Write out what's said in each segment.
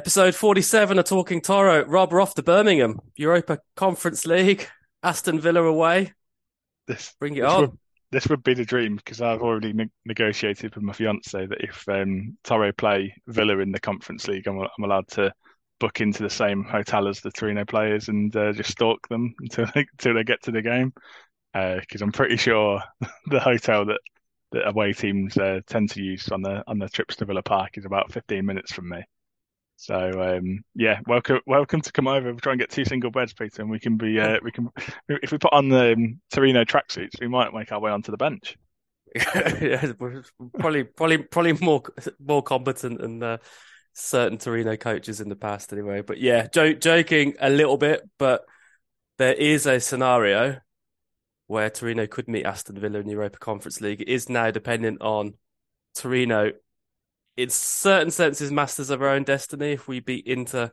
Episode 47 of Talking Toro. Rob, we're off to Birmingham, Europa Conference League, Aston Villa away. This Bring it this on. Would, this would be the dream because I've already ne- negotiated with my fiance that if um, Toro play Villa in the Conference League, I'm, I'm allowed to book into the same hotel as the Torino players and uh, just stalk them until they, until they get to the game. Because I'm pretty sure the hotel that, that away teams uh, tend to use on the on their trips to Villa Park is about 15 minutes from me. So um, yeah, welcome welcome to come over. We'll try and get two single beds, Peter, and we can be uh, we can if we put on the um, Torino tracksuits, we might make our way onto the bench. yeah, we're probably, probably, probably more more competent than uh, certain Torino coaches in the past, anyway. But yeah, jo- joking a little bit, but there is a scenario where Torino could meet Aston Villa in the Europa Conference League. It is now dependent on Torino, in certain senses, masters of our own destiny. If we beat Inter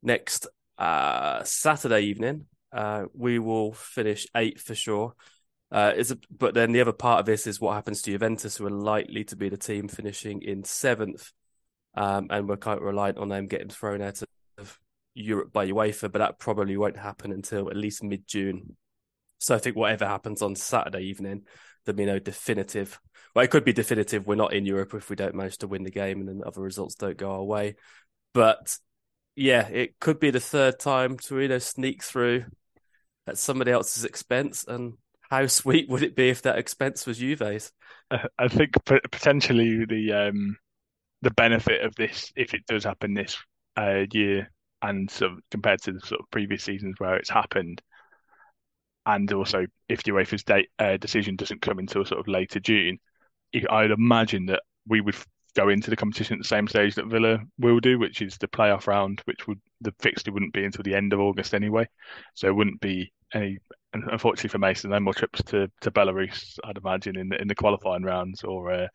next uh, Saturday evening, uh, we will finish eighth for sure. Uh, a, but then the other part of this is what happens to Juventus, who are likely to be the team finishing in seventh, um, and we're of reliant on them getting thrown out of Europe by UEFA. But that probably won't happen until at least mid June. So I think whatever happens on Saturday evening, there'll be no definitive. Well, it could be definitive. We're not in Europe if we don't manage to win the game, and then other results don't go our way. But yeah, it could be the third time Torino sneak through at somebody else's expense, and how sweet would it be if that expense was Juve's? I think potentially the um, the benefit of this, if it does happen this uh, year, and sort of compared to the sort of previous seasons where it's happened, and also if UEFA's date, uh, decision doesn't come until sort of later June, I'd imagine that we would go into the competition at the same stage that Villa will do, which is the playoff round, which would the fixture wouldn't be until the end of August anyway, so it wouldn't be any. Unfortunately for Mason, no more trips to, to Belarus, I'd imagine in the in the qualifying rounds, or uh,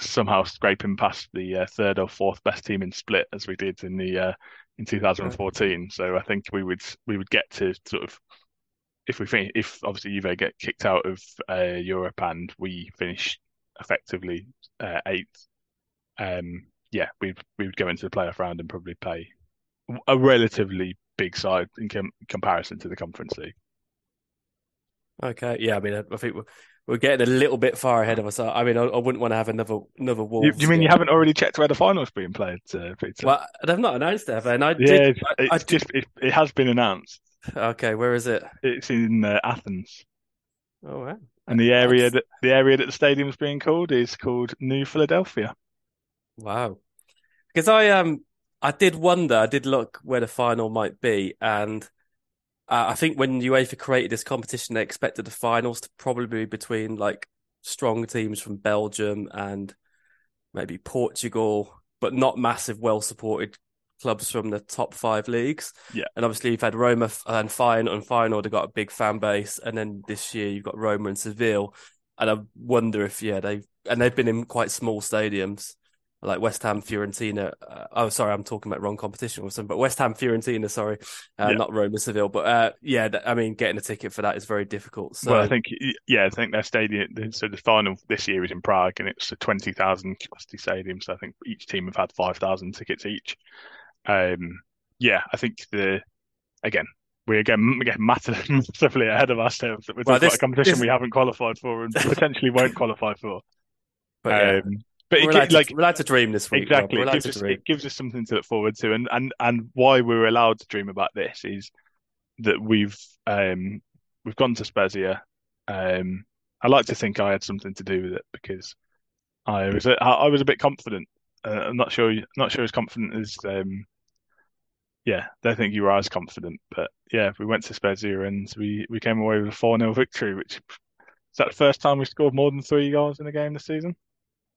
somehow scraping past the uh, third or fourth best team in split as we did in the uh, in 2014. So I think we would we would get to sort of if we think if obviously Juve get kicked out of uh, Europe and we finish effectively uh, eighth, um, yeah, we we would go into the playoff round and probably play a relatively big side in com- comparison to the Conference League. Okay, yeah, I mean, I think we're, we're getting a little bit far ahead of us. I mean, I, I wouldn't want to have another another Wolves. You, you mean you haven't already checked where the finals being played, uh, Peter? Well, they've not announced it, have they? And I yeah, did. it's, I, it's I just it, it has been announced. Okay, where is it? It's in uh, Athens. Oh, wow. And the area That's- that the area that the stadium's being called is called New Philadelphia. Wow. Because I um I did wonder, I did look where the final might be, and uh, I think when UEFA created this competition, they expected the finals to probably be between like strong teams from Belgium and maybe Portugal, but not massive, well-supported clubs from the top five leagues. Yeah. And obviously you've had Roma and Feyenoord and Feyenoord have got a big fan base, and then this year you've got Roma and Seville, and I wonder if yeah they and they've been in quite small stadiums like West Ham, Fiorentina. Uh, oh, sorry, I'm talking about wrong competition or something. But West Ham, Fiorentina, sorry, uh, Yeah. not Roma, Seville. But uh, yeah, I mean, getting a ticket for that is very difficult. So well, I think yeah, I think their stadium. So the final this year is in Prague, and it's a twenty thousand capacity stadium. So I think each team have had five thousand tickets each. Um, yeah, I think the again we again get massively ahead of ourselves that we're Well, talking this- a competition this- we haven't qualified for and potentially won't qualify for. but, yeah, Um, but we're, it, allowed gi- to, like we're allowed to dream this week. Exactly. It gives, us, it gives us something to look forward to. And, and, and why we're allowed to dream about this is that we've um, we've gone to Spezia. Um, I like to think I had something to do with it because I was a, I was a bit confident. Uh, I'm not sure not sure as confident as um, yeah, don't think you were as confident. But yeah, we went to Spezia and we, we came away with a 4 0 victory, which is that the first time we scored more than three goals in a game this season?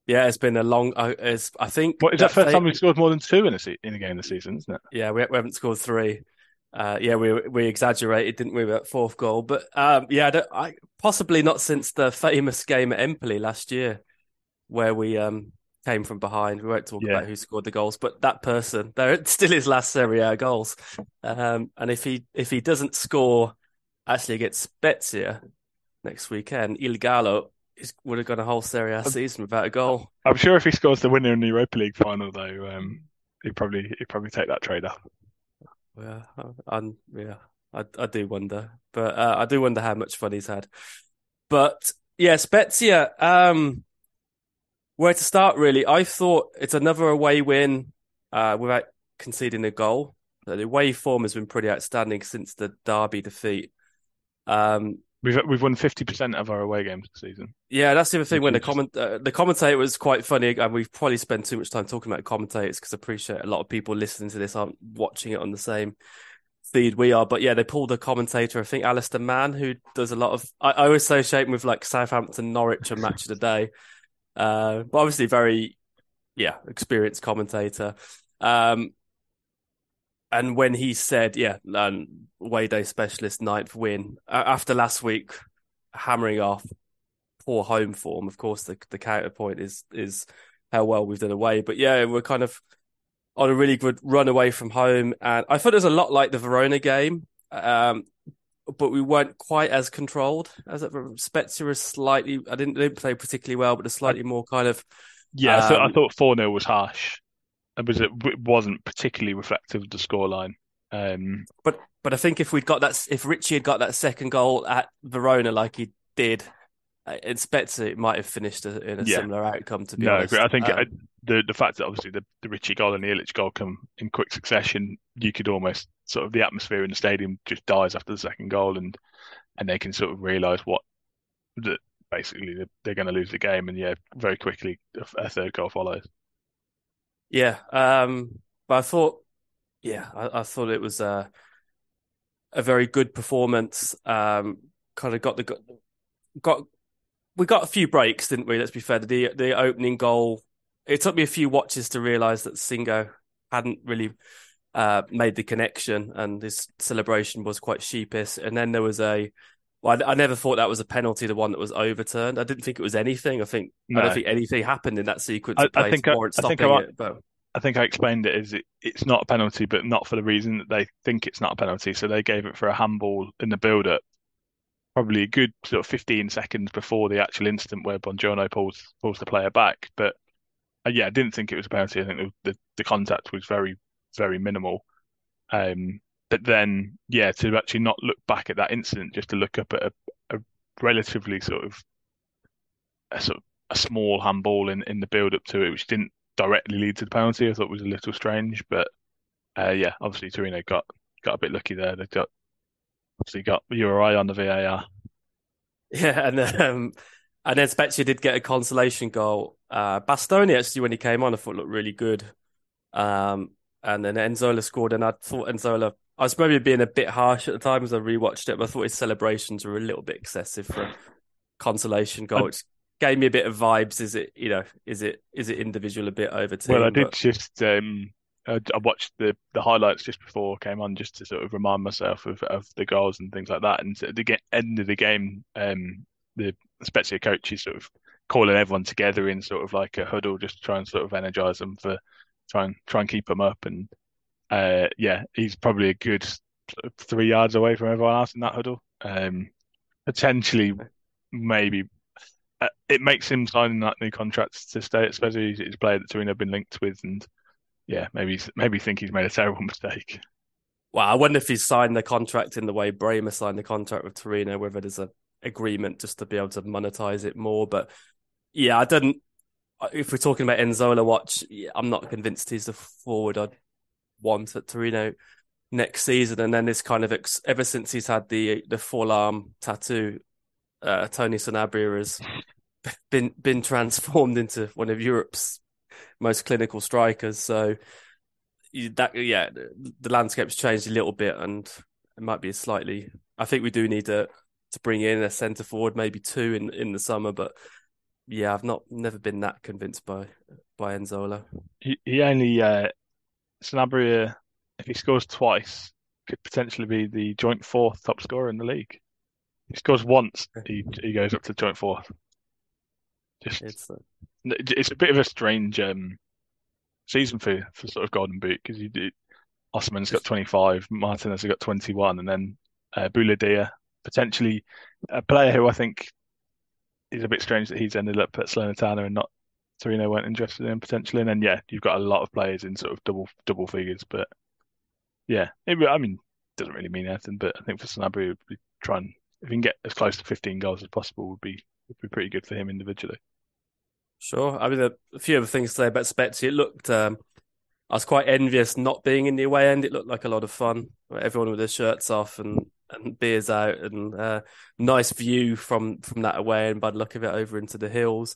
Yeah, it's been a long. Uh, it's, I think What is that, first fa- time we scored more than two in a se- in a game this season, isn't it? Yeah, we, we haven't scored three. Uh, yeah, we we exaggerated, didn't we, with that fourth goal? But um, yeah, I I, possibly not since the famous game at Empoli last year, where we um, came from behind. We won't talk Yeah. about who scored the goals, but that person, there still his last Serie A goals. Um, and if he if he doesn't score actually against Spezia next weekend, Il Gallo is, would have gone a whole Serie A season without a goal. I'm sure if he scores the winner in the Europa League final, though, um, he'd probably he'd probably take that trade up. Yeah, I'm, yeah, I I do wonder, but uh, I do wonder how much fun he's had. But yeah, Spezia. Um, where to start? Really, I thought it's another away win uh, without conceding a goal. The away form has been pretty outstanding since the Derby defeat. Um, We've we've won fifty percent of our away games this season. Yeah, that's the other thing. When the comment uh, the commentator was quite funny, and we've probably spent too much time talking about commentators because I appreciate a lot of people listening to this aren't watching it on the same feed we are. But yeah, they pulled a commentator. I think Alistair Mann, who does a lot of. I, I associate him with like Southampton, Norwich, and Match of the Day. Uh, but obviously, very yeah, experienced commentator. Um, and when he said, yeah, um, way day specialist ninth win after last week, hammering off poor home form. Of course, the the counterpoint is is how well we've done away. But yeah, we're kind of on a really good run away from home, and I thought it was a lot like the Verona game. Um, but we weren't quite as controlled as it. Spezia was slightly. I didn't, didn't play particularly well, but a slightly more kind of. Yeah, um, so I thought four 0 was harsh was it wasn't particularly reflective of the scoreline. Um, but but I think if we'd got that, if Ricci had got that second goal at Verona like he did in Spezia, it might have finished in a yeah. similar outcome. To be no, honest, I think um, I, the the fact that obviously the, the Ricci goal and the Ilic goal come in quick succession, you could almost sort of the atmosphere in the stadium just dies after the second goal, and and they can sort of realise what that basically they're, they're going to lose the game, and yeah, very quickly a, a third goal follows. Yeah, um, but I thought, yeah, I, I thought it was a a very good performance. Um, kind of got the got, got we got a few breaks, didn't we? Let's be fair. The the opening goal, it took me a few watches to realise that Singo hadn't really uh, made the connection, and his celebration was quite sheepish. And then there was a well, I, I, never thought that was a penalty, the one that was overturned. I didn't think it was anything. I think no. I don't think anything happened in that sequence I, I think I, I think I, it. But I think I explained it as it, it's not a penalty, but not for the reason that they think it's not a penalty. So they gave it for a handball in the build-up, probably a good sort of 15 seconds before the actual instant where Buongiorno pulls pulls the player back. But uh, yeah, I didn't think it was a penalty. I think the, the, the contact was very very minimal. Um, but then, yeah, to actually not look back at that incident, just to look up at a, a relatively sort of a sort of a small handball in, in the build up to it, which didn't directly lead to the penalty, I thought was a little strange. But uh, yeah, obviously Torino got got a bit lucky there. They got obviously got URI on the VAR. Yeah, and um, and then Spezia did get a consolation goal. Uh, Bastoni actually, when he came on, I thought looked really good. Um, and then Nzola scored, and I thought Nzola. I was maybe being a bit harsh at the time as I rewatched it, but I thought his celebrations were a little bit excessive for a consolation goal. It gave me a bit of vibes. Is it, you know, is it is it individual a bit over team? Well, I did but... just um, I, I, watched the the highlights just before I came on, just to sort of remind myself of, of the goals and things like that. And at the end of the game, um, the Spezia coach is sort of calling everyone together in sort of like a huddle, just to try and sort of energize them for try and try and keep them up and uh, yeah, he's probably a good three yards away from everyone else in that huddle. Um, potentially, maybe uh, it makes him signing that new contract to stay at Spezia. He's, he's a player that Torino have been linked with, and yeah, maybe maybe think he's made a terrible mistake. Well, I wonder if he's signed the contract in the way Bremer signed the contract with Torino, whether there's a agreement just to be able to monetize it more. But yeah, I didn't. If we're talking about Nzola watch, I'm not convinced he's the forward I'd want at Torino next season. And then this kind of ex- ever since he's had the the full arm tattoo, uh, Tony Sanabria has been been transformed into one of Europe's most clinical strikers. So that yeah, the landscape's changed a little bit, and it might be a slightly. I think we do need to to bring in a centre forward, maybe two in in the summer, but. Yeah, I've not never been that convinced by by Nzola. He he only uh, Sanabria, if he scores twice, could potentially be the joint fourth top scorer in the league. He scores once, he he goes up to joint fourth. Just it's a, it's a bit of a strange um, season for for sort of Golden Boot because. Osimhen's got 25, Martinez has got 21, and then uh, potentially a player who I think is a bit strange that he's ended up at Salernitana and not Torino weren't interested in potentially. And then yeah, you've got a lot of players in sort of double double figures, but yeah, it, I mean, doesn't really mean anything. But I think for Sanabria, would be trying if he can get as close to 15 goals as possible, would be would be pretty good for him individually. Sure. I mean, a few other things to say about Spezia. It looked, um, I was quite envious not being in the away end. It looked like a lot of fun. Everyone with their shirts off and, and beers out, and uh, nice view from from that away end by the look of it over into the hills.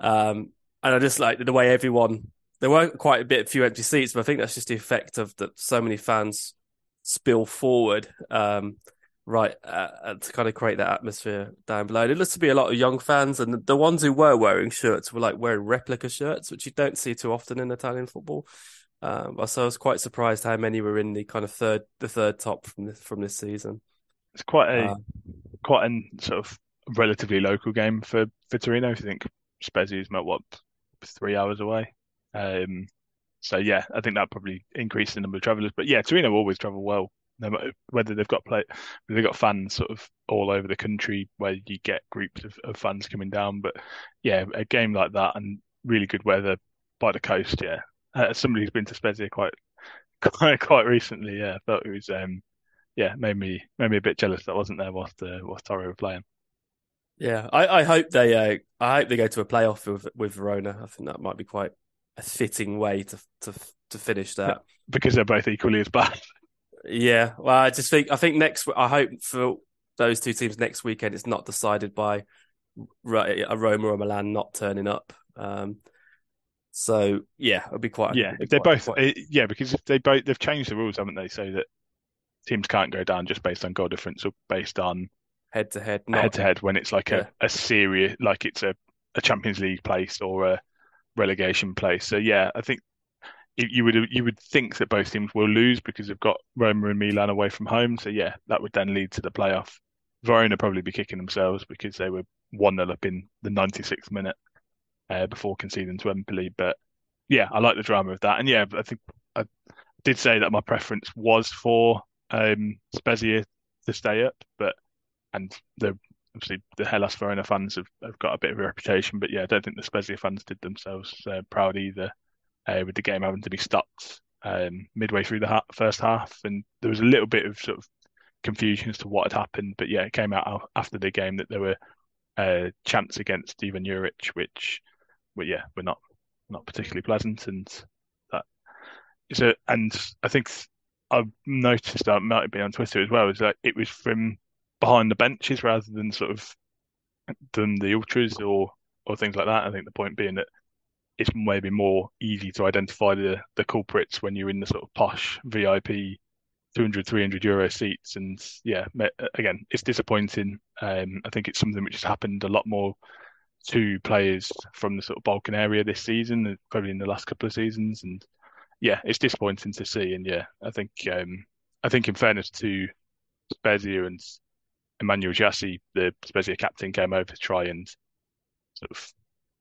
Um, and I just like the way everyone. There were quite a bit few empty seats, but I think that's just the effect of that. So many fans spill forward. Um, right uh, to kind of create that atmosphere down below. And it looks to be a lot of young fans, and the, ones who were wearing shirts were like wearing replica shirts, which you don't see too often in Italian football. Um, so I was quite surprised how many were in the kind of third, the third top from this from this season. It's quite a uh, quite a sort of relatively local game for for Torino. I think Spezia is about what three hours away. Um, so yeah, I think that probably increased the number of travellers. But yeah, Torino always travel well whether they've got play, they've got fans sort of all over the country where you get groups of, of fans coming down. But yeah, a game like that and really good weather by the coast. Yeah, uh, somebody who's been to Spezia quite quite quite recently. Yeah, I thought it was um yeah made me made me a bit jealous that I wasn't there whilst uh, whilst Torre were playing. Yeah, I, I hope they uh, I hope they go to a playoff with with Verona. I think that might be quite a fitting way to to to finish that because they're both equally as bad. Yeah, well, I just think I think next. I hope for those two teams next weekend, it's not decided by a Roma or Milan not turning up. Um, so yeah, it'll be quite. Yeah, they're both. Quite... Yeah, because they both they've changed the rules, haven't they? So that teams can't go down just based on goal difference or based on head to head, head to head when it's like yeah. a, a serious, like it's a, a Champions League place or a relegation place. So yeah, I think you would you would think that both teams will lose because they've got Roma and Milan away from home. So yeah, that would then lead to the playoff. Verona probably be kicking themselves because they were one 0 up in the 96th minute uh, before conceding to Empoli. But yeah, I like the drama of that, and yeah, I think I did say that my preference was for um, Spezia to stay up, but and the obviously the Hellas Verona fans have, have got a bit of a reputation, but yeah, I don't think the Spezia fans did themselves uh, proud either uh, with the game having to be stopped um, midway through the ha- first half, and there was a little bit of sort of confusion as to what had happened. But yeah, it came out after the game that there were uh, chants against Ivan Juric, which, well, yeah, were not not particularly pleasant, and that is a. And I think I've noticed that might have been on Twitter as well. Is that it was from behind the benches rather than sort of than the ultras or or things like that. I think the point being that it's maybe more easy to identify the the culprits when you're in the sort of posh VIP 200 300 euro seats. And yeah again it's disappointing. Um, i think it's something which has happened a lot more to players from the sort of balkan area this season probably in the last couple of seasons. And yeah it's disappointing to see. And yeah i think um, i think in fairness to spezia and emmanuel Gyasi, the spezia captain came over to try and sort of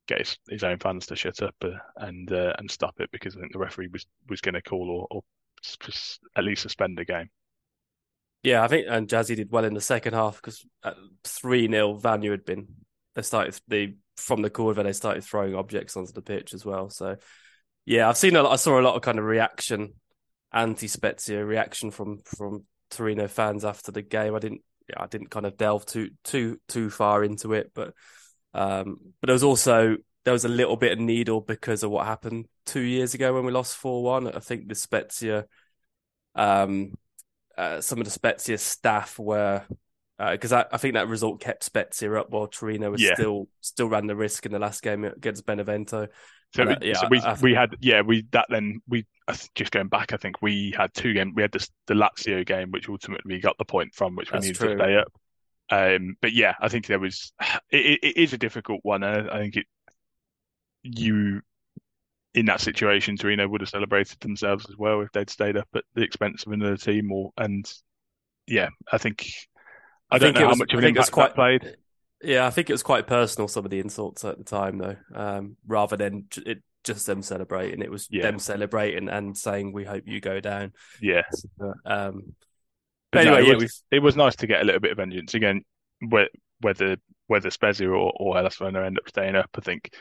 get his, his own fans to shut up uh, and uh, and stop it because I think the referee was was going to call or, or at least suspend the game. Yeah, I think and Gyasi did well in the second half because three 0 Vanu had been they started they from the corner they started throwing objects onto the pitch as well. So yeah, I've seen a lot. I saw a lot of kind of reaction, anti Spezia reaction from from Torino fans after the game. I didn't yeah, I didn't kind of delve too too too far into it, but um, but there was also there was a little bit of needle because of what happened two years ago when we lost four one. I think the Spezia, um, uh, some of the Spezia staff were because uh, I, I, think that result kept Spezia up while Torino was yeah. still still ran the risk in the last game against Benevento. So, we, uh, yeah, so we, I, I, we had yeah we that then we just going back I think we had two games we had the the Lazio game which ultimately we got the point from which we needed true. to stay up um, but yeah, I think there was. It, it is a difficult one. I, I think it. You, in that situation, Torino would have celebrated themselves as well if they'd stayed up at the expense of another team. Or and yeah, I think. I, I don't know how was, much of an impact quite, that played. Yeah, I think it was quite personal. Some of the insults at the time, though, um, rather than it just them celebrating. It was yeah. them celebrating and saying, "We hope you go down." Yeah. Um, but anyway, no, it, yeah, was, it was nice to get a little bit of vengeance again. Whether whether Spezia or, or Hellas Verona end up staying up, I think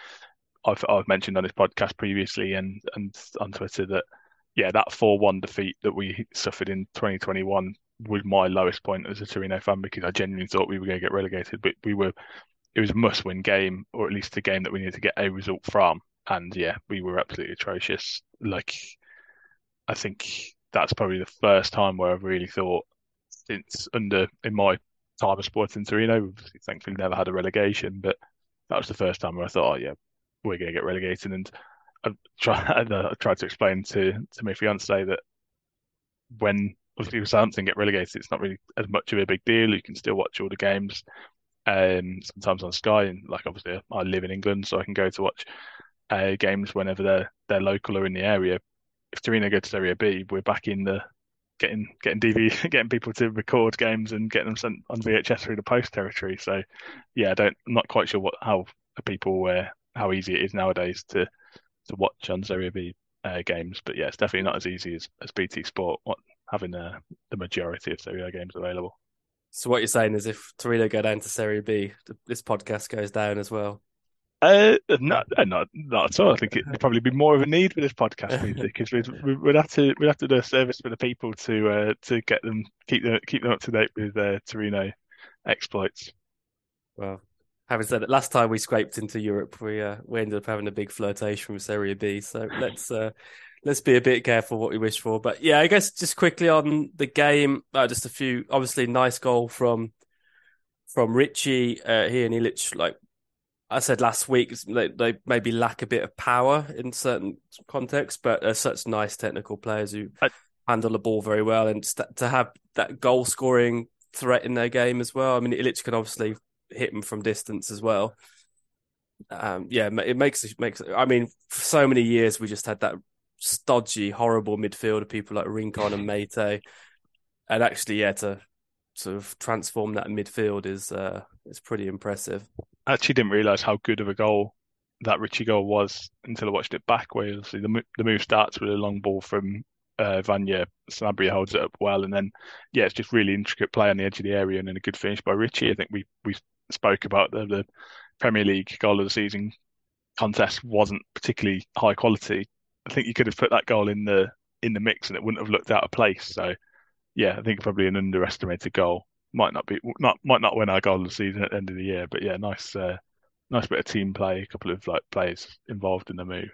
I've I've mentioned on this podcast previously and and on Twitter that yeah, that four one defeat that we suffered in 2021 was my lowest point as a Torino fan because I genuinely thought we were going to get relegated, but we were. It was a must-win game, or at least a game that we needed to get a result from. And yeah, we were absolutely atrocious. Like, I think that's probably the first time where I've really thought since under in my time of Sporting Torino, thankfully never had a relegation, but that was the first time where I thought, oh yeah, we're going to get relegated. And I tried, I tried to explain to to my fiance that when obviously Southampton get relegated, it's not really as much of a big deal. You can still watch all the games, um, sometimes on Sky, and like obviously I live in England, so I can go to watch uh, games whenever they're they're local or in the area. If Torino go to Serie B, we're back in the getting getting DV, getting people to record games and getting them sent on VHS through the post territory. So yeah, I don't, I'm not quite sure what how people uh, how easy it is nowadays to to watch on Serie B uh, games, but yeah, it's definitely not as easy as, as BT Sport what, having uh, the majority of Serie A games available. So what you're saying is, if Torino go down to Serie B, this podcast goes down as well. Uh, not, uh, not, not at all. I think it'd probably be more of a need for this podcast because we'd, we'd have to we'd have to do a service for the people to uh, to get them keep them keep them up to date with uh, Torino exploits. Well, having said that, last time we scraped into Europe, we uh, we ended up having a big flirtation with Serie B. So let's uh, let's be a bit careful what we wish for. But yeah, I guess just quickly on the game, uh, just a few. Obviously, nice goal from from Ricci. Uh, he and Ilic, like I said last week, they, they maybe lack a bit of power in certain contexts, but they're such nice technical players who I, handle the ball very well, and to have that goal scoring threat in their game as well. I mean, Ilic can obviously hit them from distance as well. Um, yeah, it makes it makes. I mean, for so many years we just had that stodgy, horrible midfield of people like Rincon and Meite, and actually, yeah, to sort of transform that midfield is uh, is pretty impressive. Actually didn't realize how good of a goal that Ricci goal was until I watched it back. Where obviously the the move starts with a long ball from uh, Vanja. Sanabria holds it up well, and then yeah, it's just really intricate play on the edge of the area and then a good finish by Ricci. I think we we spoke about the, the Premier League goal of the season contest wasn't particularly high quality. I think you could have put that goal in the in the mix and it wouldn't have looked out of place. So yeah, I think probably an underestimated goal. Might not be not might not win our goal of the season at the end of the year, but yeah, nice uh, nice bit of team play, a couple of like players involved in the move.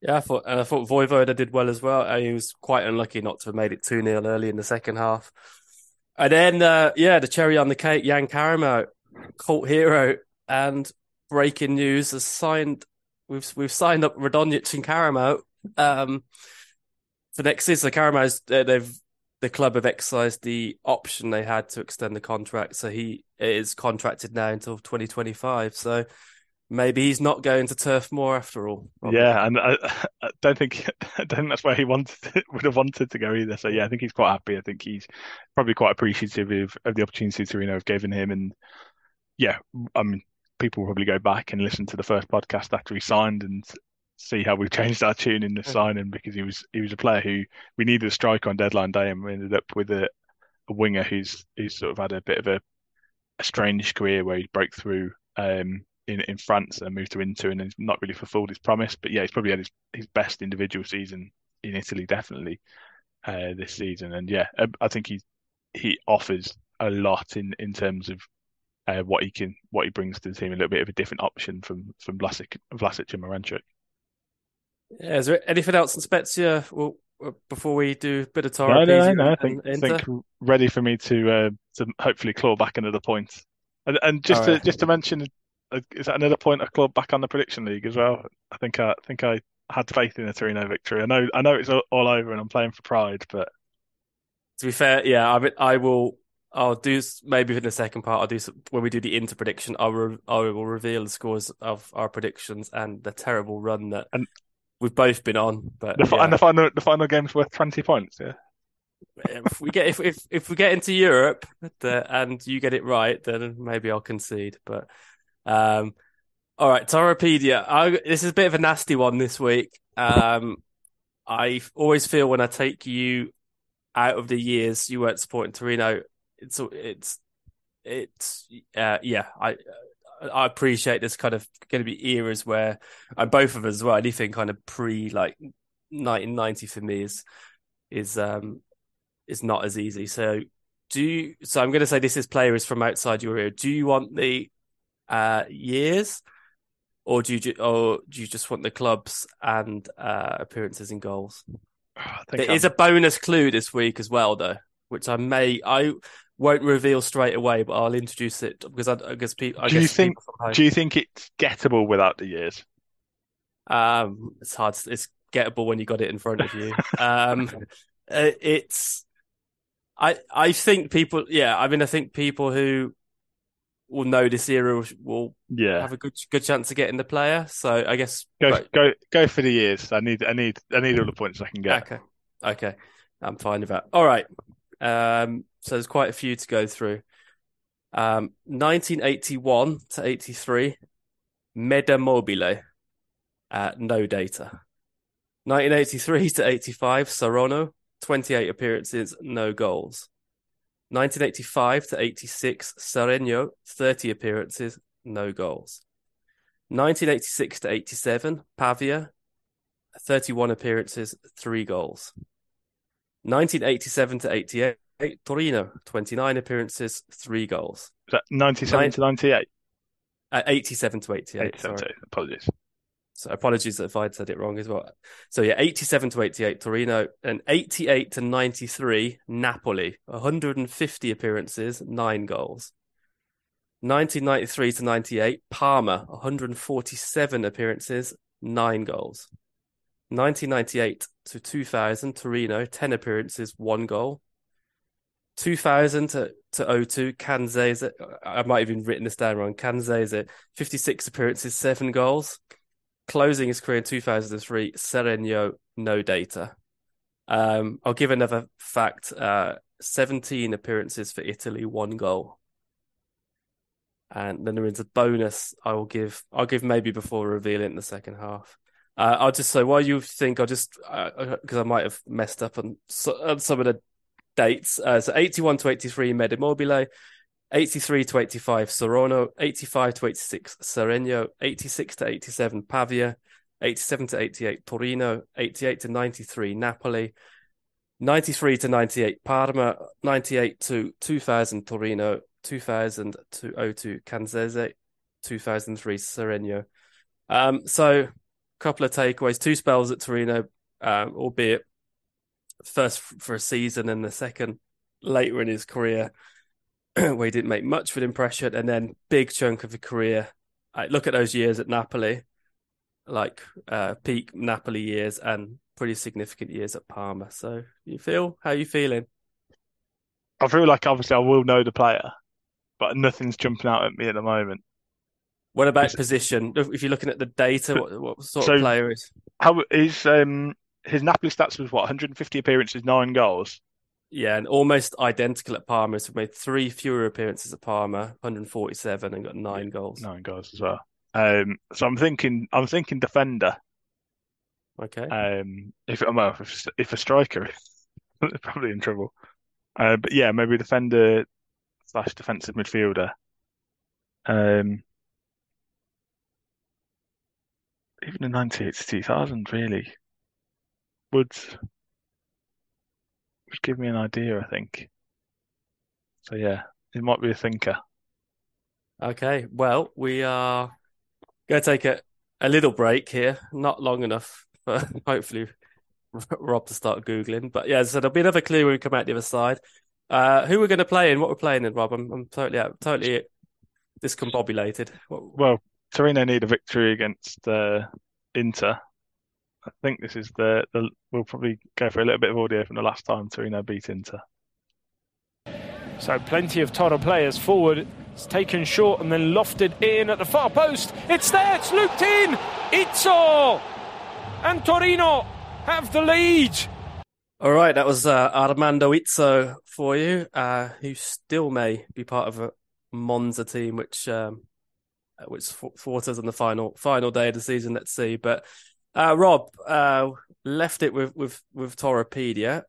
Yeah, I thought and I thought Vojvoda did well as well. He was quite unlucky not to have made it 2 0 early in the second half. And then uh, yeah, the cherry on the cake, Yann Karamoh, cult hero and breaking news has signed. We've we've signed up Radonjic and Karamoh. um, for next season. So Karamoh's they've the club have exercised the option they had to extend the contract, so he is contracted now until 2025. So maybe he's not going to Turf Moor after all. Probably. Yeah, and I, I, don't think I don't think that's where he wanted to, would have wanted to go either. So yeah, I think he's quite happy. I think he's probably quite appreciative of, of the opportunity Torino have given him, and yeah, I mean, people will probably go back and listen to the first podcast after he signed and see how we've changed our tune in the signing because he was he was a player who we needed a striker on deadline day and we ended up with a, a winger who's who's sort of had a bit of a, a strange career where he broke through um, in in France and moved to Inter and has not really fulfilled his promise. But yeah, he's probably had his, his best individual season in Italy definitely uh, this season. And yeah, I, I think he he offers a lot in in terms of uh, what he can, what he brings to the team, a little bit of a different option from from Vlasic, Vlasic and Miranchuk. Yeah, is there anything else in Spezia well, before we do a bit of Tara? No, no, no. I think, think ready for me to uh, to hopefully claw back another point. And, and just to just to mention, uh, is that another point I clawed back on the prediction league as well? I think I, I think I had faith in the Torino victory. I know I know it's all, all over, and I'm playing for pride, but to be fair, yeah, I I will I'll do maybe in the second part. I'll do some, when we do the inter prediction. I'll re, I will reveal the scores of our predictions and the terrible run that and we've both been on. But the, yeah. and the final the final game's worth twenty points. Yeah. if we get if if if we get into Europe the, and you get it right, then maybe I'll concede. But um, all right, Toropedia. I, this is a bit of a nasty one this week. Um, I always feel when I take you out of the years you weren't supporting Torino, it's it's it's uh, yeah. I I appreciate there's kind of going to be eras where, and both of us as well. Anything kind of pre like 1990 for me is is um is not as easy. So do you, so I'm going to say this is players from outside your era. Do you want the uh years, or do you or do you just want the clubs and uh appearances and goals? There is a bonus clue this week as well, though, which I may I won't reveal straight away, but I'll introduce it because I, I guess people. I do guess you think? Do you think it's gettable without the years? Um, it's hard. It's gettable when you got it in front of you. um, uh, it's. I I think people. Yeah, I mean, I think people who will know this era will, will Yeah. have a good good chance of getting the player. So I guess Go but- go go for the years. I need I need I need all the points I can get. Okay. Okay. I'm fine with that. All right. Um, so there's quite a few to go through. Um, 1981 to 83, Meda Mobile, uh, no data. 1983 to 85, Saronno, 28 appearances, no goals. 1985 to 86, Sereno, 30 appearances, no goals. 1986 to 87, Pavia, 31 appearances, three goals. 1987 to 88, Torino, 29 appearances, three goals. Is that 97 Nine- to 98? Uh, 87 to 88, 87 sorry. to, apologies. So apologies if I'd said it wrong as well. So yeah, 87 to 88, Torino, and 88 to 93, Napoli, 150 appearances, nine goals. 1993 to 98, Parma, 147 appearances, nine goals. 1998 to 2000, Torino, 10 appearances, one goal. 2000 to, to 02, Canzese, I might have even written this down wrong. Canzese, 56 appearances, seven goals. Closing his career in 2003, Sereno, no data. Um, I'll give another fact uh, 17 appearances for Italy, one goal. And then there is a bonus I will give. I'll give maybe before revealing in the second half. Uh, I'll just say while you think, I'll just because I might have messed up on, so, on some of the dates. Uh, so 81 to 83, Medimobile. 83 to 85, Sorono. 85 to 86, Sereno. 86 to 87, Pavia. 87 to 88, Torino. 88 to 93, Napoli. 93 to 98, Parma. 98 to 2000, Torino. 2000 to 02, Canzese. 2003, Sereno. Um, so, couple of takeaways. Two spells at Torino, um, albeit first for a season and the second later in his career where he didn't make much of an impression and then big chunk of a career I look at those years at Napoli like uh, peak Napoli years and pretty significant years at Parma so you feel how you feeling I feel like obviously I will know the player, but nothing's jumping out at me at the moment. What about Is- position if if you're looking at the data what, what sort So- of player is How is um his Napoli stats was what 150 appearances, nine goals. yeah and almost identical at Parma so made three fewer appearances at Parma 147 and got nine goals Nine goals as well. Um, so I'm thinking, I'm thinking defender. okay Um, if well, if, if a striker, they're probably in trouble. Uh, but yeah, maybe defender slash defensive midfielder. Um, even the 98 to 2000 really would would give me an idea, I think. So yeah, it might be a thinker. Okay, well, we are going to take a, a little break here, not long enough for hopefully Rob to start Googling. But yeah, so there'll be another clue when we come out the other side. Uh, who we're going to play in, what we're playing in, Rob? I'm, I'm totally out, totally discombobulated. Well, Torino need a victory against uh, Inter. I think this is the, the we'll probably go for a little bit of audio from the last time Torino beat Inter. So plenty of Toro players forward. It's taken short and then lofted in at the far post. It's there, it's looped in. Izzo and Torino have the lead. All right, that was uh, Armando Izzo for you, uh, who still may be part of a Monza team, which um, which fought us on the final final day of the season. Let's see. But uh, Rob uh, left it with with with Toropedia.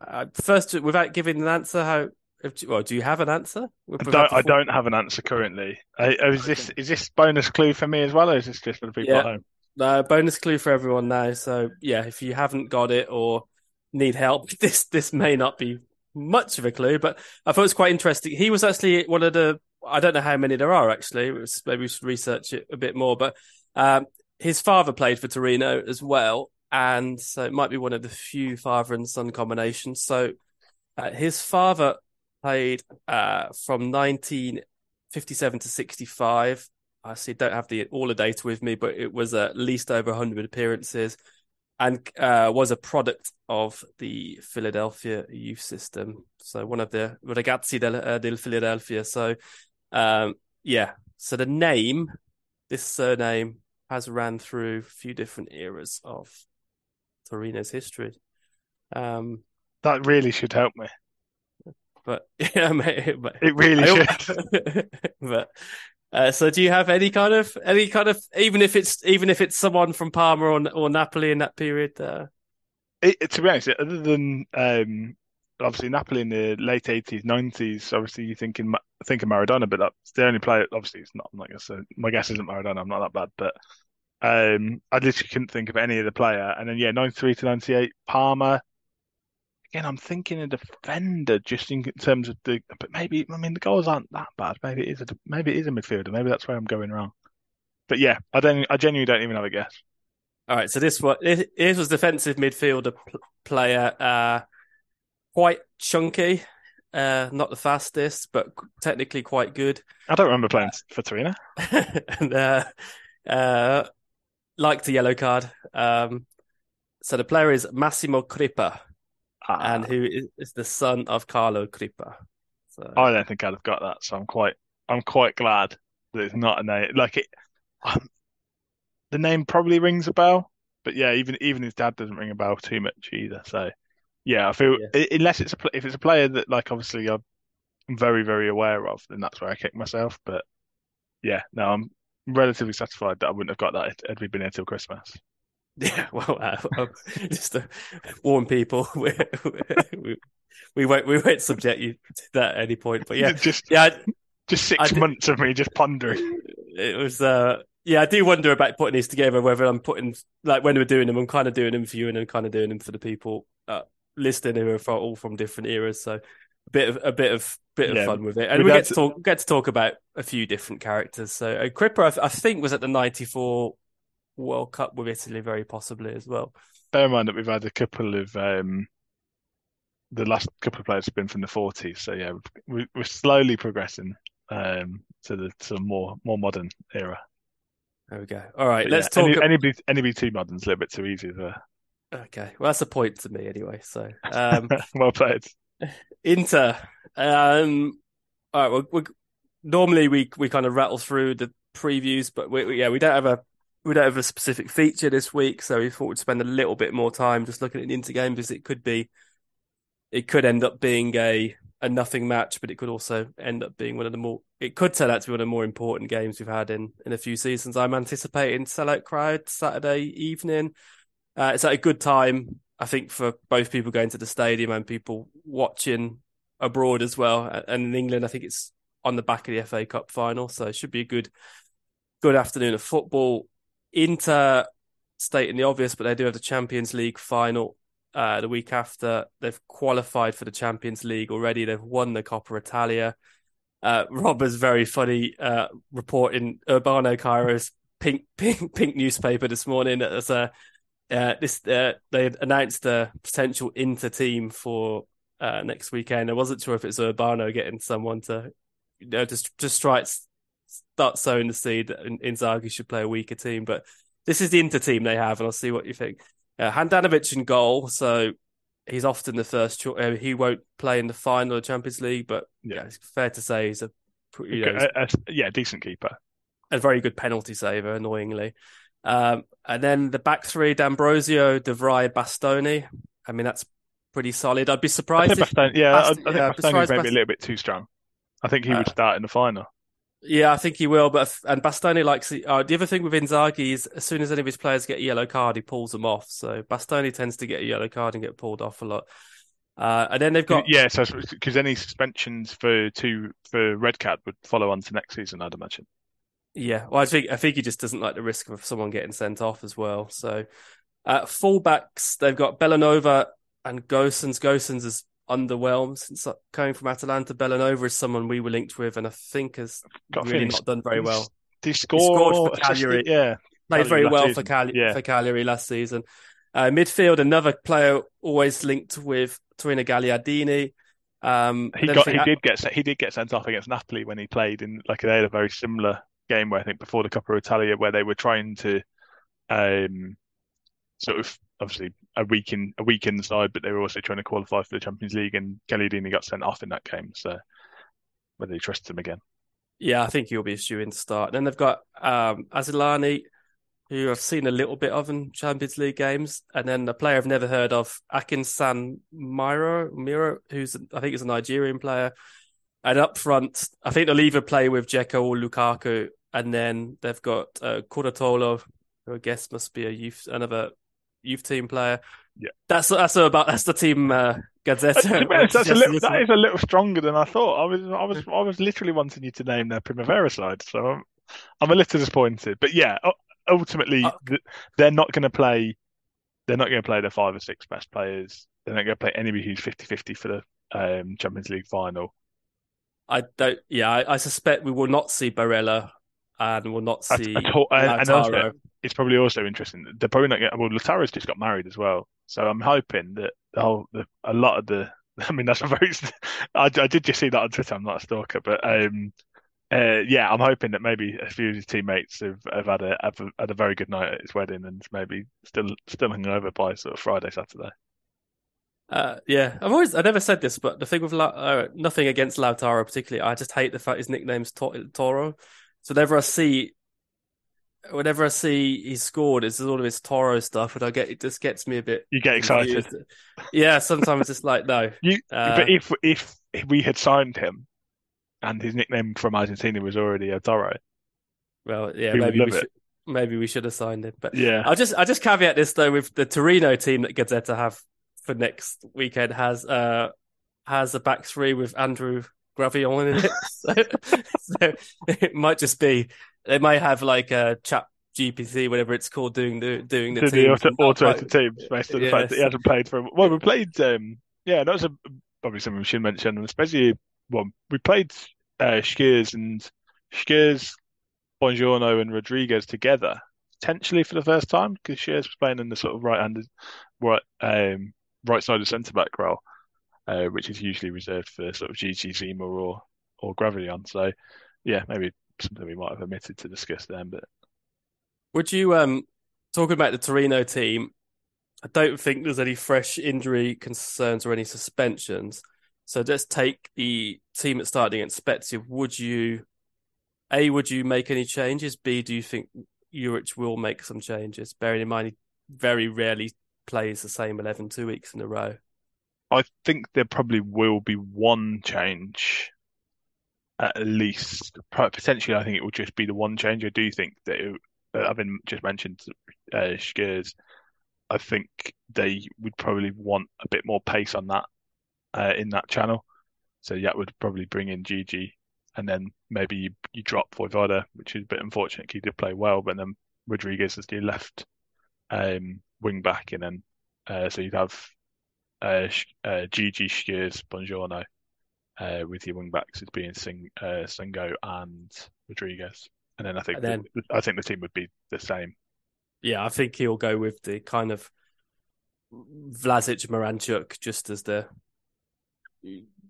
Uh, first, without giving an answer, how if, well, do you have an answer? I don't, I don't have an answer currently. Uh, is this is this bonus clue for me as well, or is this just for the people Yeah. at home? Uh, bonus clue for everyone now. So yeah, if you haven't got it or need help, this this may not be much of a clue, but I thought it was quite interesting. He was actually one of the I don't know how many there are actually. Maybe we should research it a bit more. But um, his father played for Torino as well, and so it might be one of the few father and son combinations. So uh, his father played uh, from 1957 to 65. I see, don't have the all the data with me, but it was at least over 100 appearances and uh, was a product of the Filadelfia youth system. So one of the Ragazzi del, del Filadelfia. So um, yeah, so the name, this surname has ran through a few different eras of Torino's history. Um, That really should help me. but yeah, mate, but It really should. but uh, so do you have any kind of any kind of even if it's even if it's someone from Parma or or Napoli in that period? Uh, It, to be honest, other than um, obviously Napoli in the late eighties, nineties, obviously you're thinking Ma- thinking Maradona, but that's the only player. Obviously, it's not. I'm not gonna say my guess isn't Maradona. I'm not that bad, but um, I literally couldn't think of any other player. And then yeah, ninety three to ninety eight, Parma. Again, I'm thinking a defender just in terms of the, but maybe I mean the goals aren't that bad. Maybe it is a maybe it is a midfielder. Maybe that's where I'm going wrong. But yeah, I don't. I genuinely don't even have a guess. all right, so this was this, was defensive midfielder pl- player, uh, quite chunky, uh, not the fastest, but technically quite good. I don't remember playing for Torino. and uh, uh, liked the yellow card. Um, so the player is Massimo Crippa, Ah, and who is, is the son of Carlo Crippa. So I don't think I'd have got that, so I'm quite I'm quite glad that it's not a name. Like it, um, the name probably rings a bell, but yeah, even even his dad doesn't ring a bell too much either. So yeah, I feel i- unless it's a if it's a player that like obviously I'm very very aware of, then that's where I kick myself. But yeah, no, I'm relatively satisfied that I wouldn't have got that had we been here till Christmas. yeah, well, uh, just to warn people, we, we, we won't we won't subject you to that at any point. But yeah, just yeah, just six did- months of me just pondering. it was uh yeah i do wonder about putting these together whether i'm putting like when we're doing them i'm kind of doing them for you and i'm kind of doing them for the people uh listening who are all from different eras so a bit of a bit of bit of Yeah. fun with it and We'd we get to talk get to talk about a few different characters so uh, Crippa I, th- I think was at the 94 world cup with italy very possibly as well Bear in mind that we've had a couple of um, the last couple of players have been from the 40s, so yeah, we, we're slowly progressing um, to the to a more more modern era. there we go all right But let's yeah, talk any, ab- any, be- any be too modern's a little bit too easy. There. Okay well that's a point to me anyway so um well played. Inter. Um, all right. Well, we, normally we we kind of rattle through the previews, but we, we- yeah, we don't have a we don't have a specific feature this week, so we thought we'd spend a little bit more time just looking at the Inter game because it could be it could end up being a a nothing match, but it could also end up being one of the more it could turn out to be one of the more important games we've had in in a few seasons. I'm anticipating sellout crowd Saturday evening. Uh, it's at a good time, I think, for both people going to the stadium and people watching abroad as well. And in England, I think it's on the back of the FA Cup final, so it should be a good, good afternoon of football. Inter stating the obvious, but they do have the Champions League final uh, the week after. They've qualified for the Champions League already. They've won the Coppa Italia. Uh, Rob is very funny uh, reporting Urbano Cairo's pink pink pink newspaper this morning as a uh, this uh, they announced a potential Inter team for uh, next weekend. I wasn't sure if it's Urbano getting someone to you know just just try start sowing the seed that In- Inzaghi should play a weaker team, but this is the Inter team they have, and I'll see what you think. Uh, Handanovic in goal, so he's often the first choice. Uh, he won't play in the final of the Champions League, but yeah, Yeah. it's fair to say he's a you know, he's A- a- yeah, decent keeper. a very good penalty saver, annoyingly. Um, and then the back three: D'Ambrosio, De Vrij, Bastoni. I mean, that's pretty solid. I'd be I surprised think if, Bastoni, yeah, I, I think yeah, Bastoni maybe Bast- a little bit too strong. I think he would Uh, start in the final. yeah, I think he will. But if- and Bastoni likes the, uh, the other thing with Inzaghi is as soon as any of his players get a yellow card, he pulls them off. So Bastoni tends to get a yellow card and get pulled off a lot. Uh, and then they've got yeah, so because any suspensions for two for Red Card would follow on to next season, I'd imagine. Yeah, well, I think I think he just doesn't like the risk of someone getting sent off as well. So, uh, fullbacks they've got Bellanova and Gosens. Gosens is underwhelmed since coming from Atalanta. Bellanova is someone we were linked with, and I think has Got really not done very well. He score? He scored for Cagliari. Yeah, Played Cagliari very well for. Cali- Yeah. for Cagliari last season. Uh, midfield, another player always linked with Torino Gagliardini. Um, he got he think- did get he did get sent off against Napoli when he played in like they had a very similar game where I think before the Coppa Italia where they were trying to um sort of obviously a week in a week inside but they were also trying to qualify for the Champions League and Gagliardini got sent off in that game so whether he trusts him again Yeah, I think he'll be a shoe in to start. Then they've got um, Asllani, who I've seen a little bit of in Champions League games, and then a player I've never heard of, Akin San Miro, Miro, who's I think is a Nigerian player. And up front, I think they'll either play with Dzeko or Lukaku, and then they've got uh, who I guess must be a youth, another youth team player. Yeah. that's that's about that's the team uh, Gazzetta. Honest, that's a little, that is a little stronger than I thought I was I was I was literally wanting you to name their Primavera side so I'm, I'm a little disappointed but yeah ultimately Uh, they're not going to play they're not going to play the five or six best players they're not going to play anybody who's 50-50 for the um, Champions League final I don't. Yeah, I, I suspect we will not see Barella, and we'll not At- see at all- and- also- Lautaro. it's probably also interesting. They're probably not. Well, Lautaro's just got married as well, so I'm hoping that the whole, the, a lot of the. I mean, that's a very. I, I did just see that on Twitter. I'm not a stalker, but um, uh, yeah, I'm hoping that maybe a few of his teammates have, have had a have had a very good night at his wedding and maybe still still hungover by sort of Friday, Saturday. Uh, yeah, I've always I never said this, but the thing with La, uh, nothing against Lautaro particularly, I just hate the fact his nickname's Tor- Toro. So whenever I see, whenever I see he's scored, it's all of his Toro stuff, and I get it just gets me a bit You get excited, confused. Yeah, sometimes it's like no. you. Uh, but if if we had signed him, and his nickname from Argentina was already a Toro, Well, yeah, maybe we should maybe we should have signed him, but yeah, I'll just I'll just caveat this though with the Torino team that Gazzetta have for next weekend has uh has a back three with Andrew Gravillon in it. so, so it might just be they may have like a chat GPC, whatever it's called, doing the doing the to the auto, and automated like- teams based on the fact that he Yes. hasn't played for. Well, we played. Um, yeah, that was a, probably something we should mention, especially well, we played uh, Schuurs and Schuurs, Bongiorno, and Rodriguez together potentially for the first time because Schuurs was playing in the sort of right-handed, right, um, right side of centre back role, uh, which is usually reserved for sort of Djidji Zima or or Gravillon. So, yeah, maybe something we might have omitted to discuss then, but. Would you um talking about the Torino team? I don't think there's any fresh injury concerns or any suspensions. So let's take the team that starting against Spezia. Would you, A, would you make any changes? B, do you think Juric will make some changes? Bearing in mind he very rarely plays the same 11 two weeks in a row. I think there probably will be one change at least. Potentially, I think it will just be the one change. I do think that, it, uh, having just mentioned uh, I think they would probably want a bit more pace on that uh, in that channel. So that would probably bring in Djidji, and then maybe you, you drop Vojvoda, which is a bit unfortunate. He did play well, but then Rodriguez is the left um, wing back, and then uh, so you'd have uh, uh, Djidji, Schuurs, Bongiorno, uh, with your wing backs as being Sing, uh, Singo and Rodriguez, and then I think then- the, I think the team would be the same. Yeah, I think he'll go with the kind of Vlasic Miranchuk just as the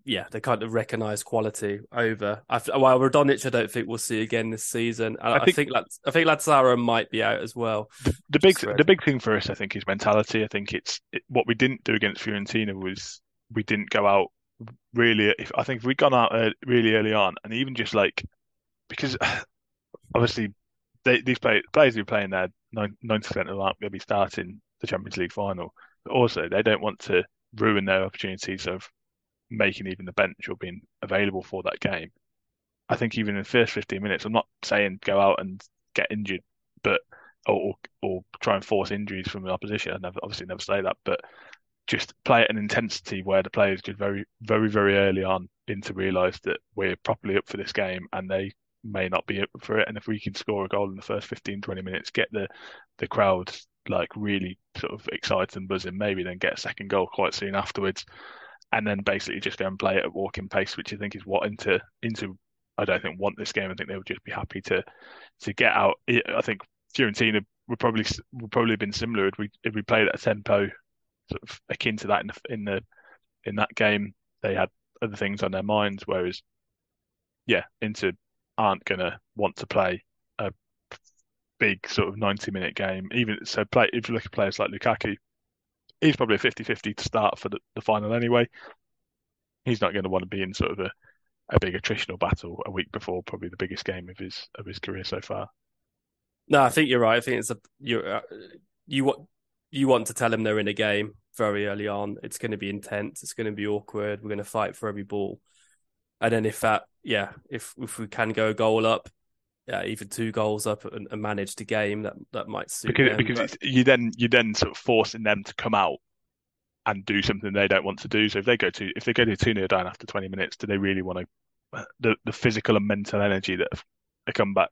yeah, the kind of recognised quality over. I, well, Radonjic, I don't think we'll see again this season. I, I I think- think Laz- I think Lazaro might be out as well. The, the big read. the big thing for us, I think, is mentality. I think it's it, what we didn't do against Fiorentina was we didn't go out really. If I think if we'd gone out uh, really early on, and even just like because obviously they, these play, players who are playing there, ninety percent of them aren't going to be starting the Champions League final. But also, they don't want to ruin their opportunities of making even the bench or being available for that game. I think even in the first 15 minutes, I'm not saying go out and get injured, but or or try and force injuries from the opposition. I never obviously never say that, but just play at an intensity where the players could very, very, very early on Inter realise that we're properly up for this game and they may not be up for it. And if we can score a goal in the first 15, 20 minutes, get the, the crowd like really sort of excited and buzzing, maybe then get a second goal quite soon afterwards. And then basically just go and play it at walking pace, which I think is what Inter Inter I don't think want this game. I think they would just be happy to to get out. I think Fiorentina would probably would probably have been similar if we if we played at a tempo sort of akin to that in the in the in that game. They had other things on their minds, whereas yeah, Inter aren't gonna want to play a big sort of ninety minute game. Even so, play if you look at players like Lukaku, he's probably a 50-50 to start for the, the final anyway. He's not going to want to be in sort of a, a big attritional battle a week before probably the biggest game of his of his career so far. No, I think you're right. I think it's a you uh, you want you want to tell them they're in a game very early on. It's going to be intense. It's going to be awkward. We're going to fight for every ball, and then if that, yeah, if if we can go a goal up, yeah, even two goals up and, and manage the game, that that might suit because them, because but... you then you then sort of forcing them to come out and do something they don't want to do. So if they go to if they go to two 0 down after twenty minutes, do they really want to the the physical and mental energy that a comeback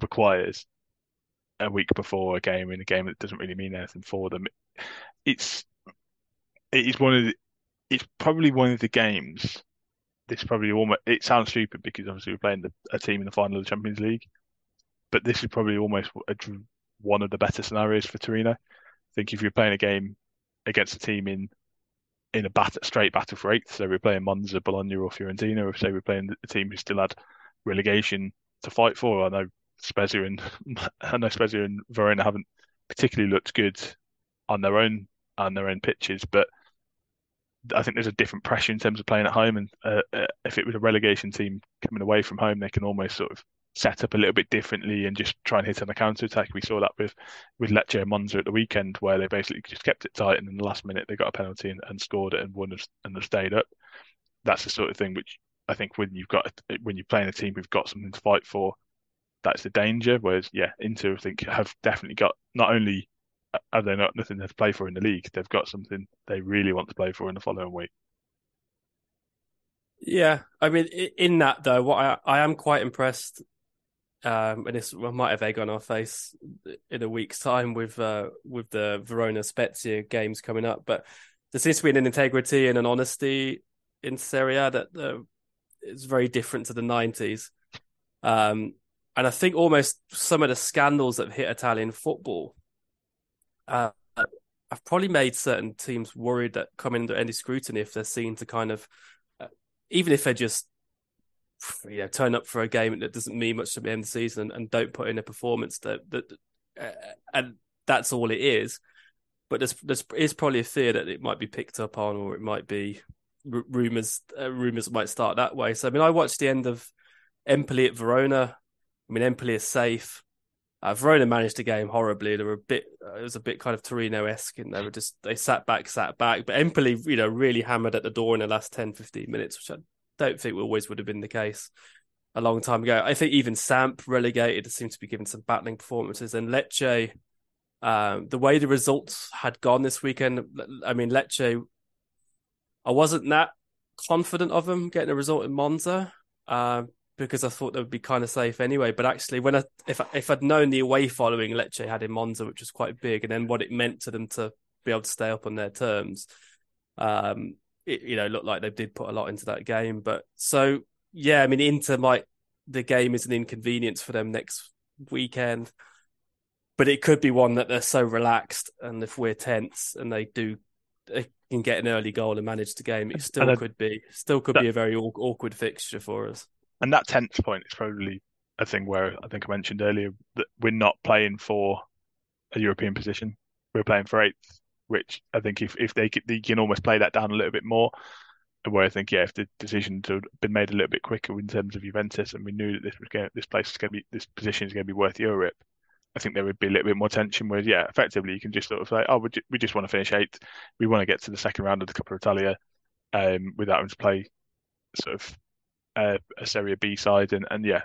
requires? a week before a game in a game that doesn't really mean anything for them. It's it is one of the, it's probably one of the games. This probably almost it sounds stupid because obviously we're playing the, a team in the final of the Champions League, but this is probably almost a, one of the better scenarios for Torino. I think if you're playing a game against a team in in a bat, straight battle for eighth, so we're playing Monza, Bologna, or Fiorentina, or say we're playing a team who still had relegation to fight for. I know Spezia and I know Spezia and Verona haven't particularly looked good on their own on their own pitches, but I think there's a different pressure in terms of playing at home. And uh, uh, if it was a relegation team coming away from home, they can almost sort of set up a little bit differently and just try and hit on the counter attack. We saw that with with Lecce and Monza at the weekend, where they basically just kept it tight, and in the last minute they got a penalty and, and scored it and won and have stayed up. That's the sort of thing which I think when you've got when you're playing a team who've got something to fight for, that's the danger. Whereas, yeah, Inter I think have definitely got not only have they not nothing to play for in the league, they've got something they really want to play for in the following week. Yeah, I mean, in that though, what I, I am quite impressed, um, and this might have egg on our face in a week's time with uh, with the Verona Spezia games coming up, but there seems to be an integrity and an honesty in Serie A that uh, is very different to the nineties. Um, and I think almost some of the scandals that have hit Italian football uh, have probably made certain teams worried that come under any scrutiny if they're seen to kind of, uh, even if they're just, you know, turn up for a game that doesn't mean much to the end of the season and, and don't put in a performance that that, uh, and that's all it is. But there's there's is probably a fear that it might be picked up on, or it might be r- rumors. Uh, rumors might start that way. So I mean, I watched the end of Empoli at Verona I mean, Empoli is safe. Uh, Verona managed the game horribly. They were a bit, uh, it was a bit kind of Torino esque, and they were just they sat back, sat back. But Empoli, you know, really hammered at the door in the last 10, 15 minutes, which I don't think always would have been the case a long time ago. I think even Samp relegated seemed to be giving some battling performances, and Lecce. Um, the way the results had gone this weekend, I mean, Lecce, I wasn't that confident of them getting a result in Monza. Uh, because I thought they would be kind of safe anyway. But actually, when I if if I'd known the away following Lecce had in Monza, which was quite big, and then what it meant to them to be able to stay up on their terms, um, it you know looked like they did put a lot into that game. But so yeah, I mean, Inter might the game is an inconvenience for them next weekend, but it could be one that they're so relaxed, and if we're tense and they do. They can get an early goal and manage the game. It still could be, still could that, be a very awkward fixture for us and that tenth point is probably a thing where I think I mentioned earlier that we're not playing for a European position. We're playing for eighth, which I think if, if they, they can almost play that down a little bit more. Where I think, yeah, if the decision had been made a little bit quicker in terms of Juventus, and we knew that this was going, this place is going to be, this position is going to be worth Europe, I think there would be a little bit more tension. Whereas, yeah, effectively you can just sort of say, oh, we, we just want to finish eighth. We want to get to the second round of the Coppa Italia um, without having to play sort of a, a Serie B side, and and yeah,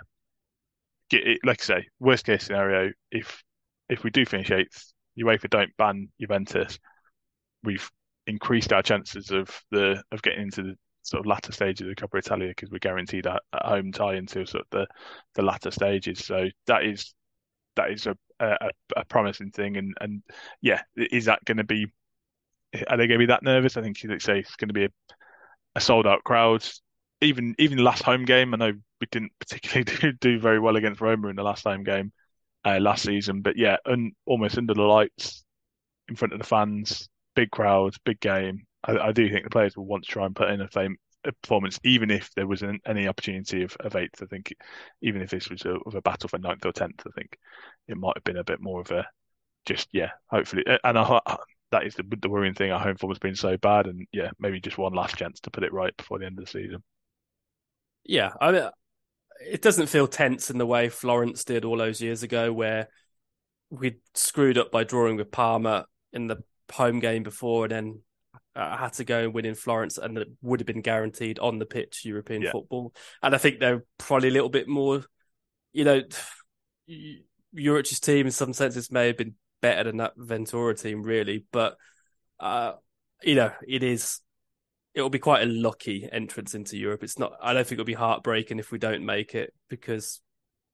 get it, like I say, worst case scenario, if if we do finish eighth, UEFA don't ban Juventus, we've increased our chances of the of getting into the sort of latter stages of the Coppa Italia because we're guaranteed a, a home tie into sort of the the latter stages. So that is that is a a, a promising thing. And and yeah, is that going to be? Are they going to be that nervous? I think they say it's going to be a, a sold out crowd. Even even the last home game, I know we didn't particularly do, do very well against Roma in the last home game uh, last season, but yeah, un, almost under the lights, in front of the fans, big crowd, big game. I, I do think the players will want to try and put in a, fame, a performance, even if there was an, any opportunity of, of eighth. I think, even if this was a, of a battle for ninth or tenth, I think it might have been a bit more of a just yeah. Hopefully, and I, that is the, the worrying thing. Our home form has been so bad, and yeah, maybe just one last chance to put it right before the end of the season. Yeah, I mean, it doesn't feel tense in the way Florence did all those years ago, where we screwed up by drawing with Parma in the home game before, and then uh, had to go and win in Florence, and it would have been guaranteed on the pitch European yeah. football. And I think they're probably a little bit more, you know, Juric's team in some senses may have been better than that Ventura team, really, but uh, you know, it is. It will be quite a lucky entrance into Europe. It's not. I don't think it'll be heartbreaking if we don't make it because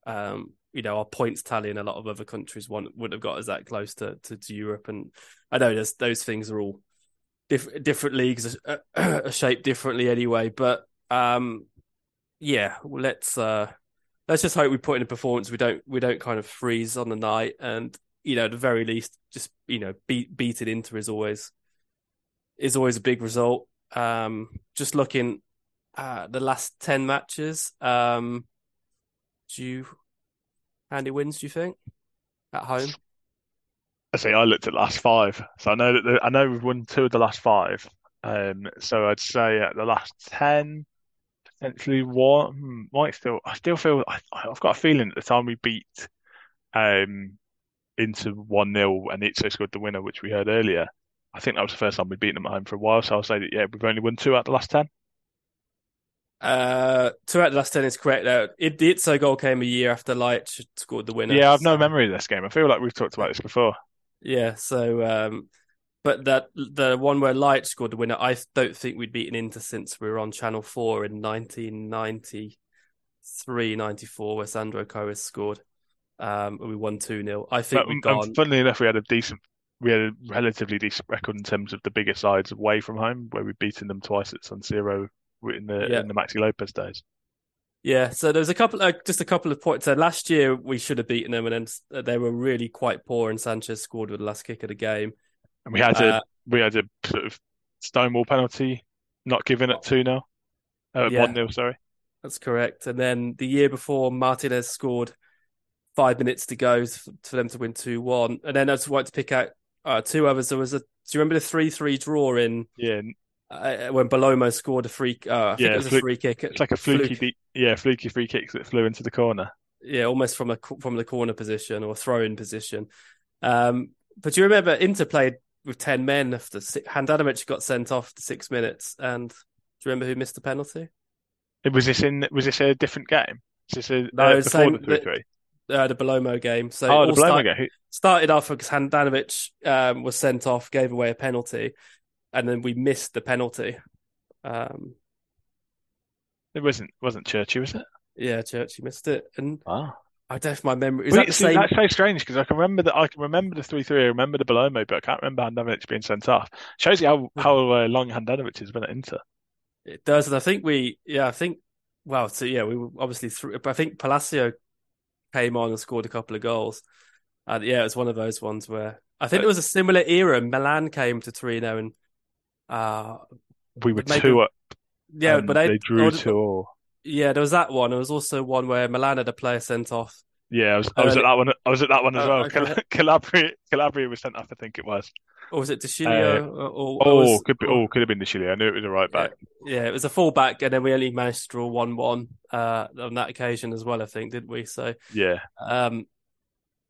um, you know, our points tally in a lot of other countries want, wouldn't have got us that close to, to, to Europe. And I know those things are all diff- different leagues are, are, shaped differently anyway. But um, yeah, well, let's uh, let's just hope we put in a performance. We don't we don't kind of freeze on the night, and you know, at the very least, just you know, beat beat it Inter is always is always a big result. Um, just looking at the last ten matches, um, do you Andy wins, do you think? At home? I say I looked at last five. So I know that the, I know we've won two of the last five. Um, so I'd say at the last ten, potentially one hmm, might still. I still feel I, have got a feeling at the time we beat um Inter one 0 and Izzo scored the winner, which we heard earlier. I think that was the first time we'd beaten them at home for a while. So I'll say that yeah, we've only won two out of the last ten. Uh, two out of the last ten is correct. Though it, the goal came a year after Light scored the winner. Yeah, I've no memory of this game. I feel like we've talked about this before. Yeah, so um, but that the one where Light scored the winner, I don't think we'd beaten Inter since we were on Channel Four in 1993, 94, where Sandro Cois scored. Um, we won two 0 I think we've gone. Funnily enough, we had a decent, we had a relatively decent record in terms of the bigger sides away from home, where we've beaten them twice at San Siro in the yeah. in the Maxi Lopez days. Yeah, so there's a couple, uh, just a couple of points. there. last year we should have beaten them, and then they were really quite poor, and Sanchez scored with the last kick of the game. And we had uh, a we had a sort of stonewall penalty, not given at two 0 uh, one 0 Sorry, that's correct. And then the year before, Martinez scored five minutes to go for them to win two one. And then I just wanted to pick out uh, two others. There was a. Do you remember the three three draw in? Yeah, uh, when Bellomo scored a free, uh, yeah, it was a free kick. It's like a fluky, fluke. yeah, fluky free kicks that flew into the corner. Yeah, almost from a from the corner position or throw-in position. Um, but do you remember Inter played with ten men after Handanovic got sent off to six minutes, and do you remember who missed the penalty? Was this in? Was this a different game? Was this a, no, uh, before same, the three three? Uh, the Bellomo game. So oh, the Bellomo start, game. Started off because Handanovic um, was sent off, gave away a penalty, and then we missed the penalty. Um, it wasn't wasn't Cerci, was it? Yeah, Cerci missed it, and wow. I don't know my memory is that see, That's so strange because I can remember that I can remember the three three. I remember the Bellomo, but I can't remember Handanovic being sent off. Shows you how how uh, long Handanovic has been at Inter. It does, and I think we, yeah, I think, well, so yeah, we were obviously through. I think Palacio came on and scored a couple of goals, and yeah, it was one of those ones where I think it was a similar era. Milan came to Torino and uh, we were maybe, two up. Yeah, but they, they drew two all. Yeah, there was that one. There was also one where Milan had a player sent off. Yeah, I was, I was at that one. I was at that one as uh, well. Okay. Calabria, Calabria was sent off. I think it was. Or was it De Sciglio? Uh, or, or, oh, was, could be. Oh, could have been De Sciglio. I knew it was a right back. Yeah, yeah, it was a full back, and then we only managed to draw one-one uh, on that occasion as well. I think, didn't we? So yeah. Um,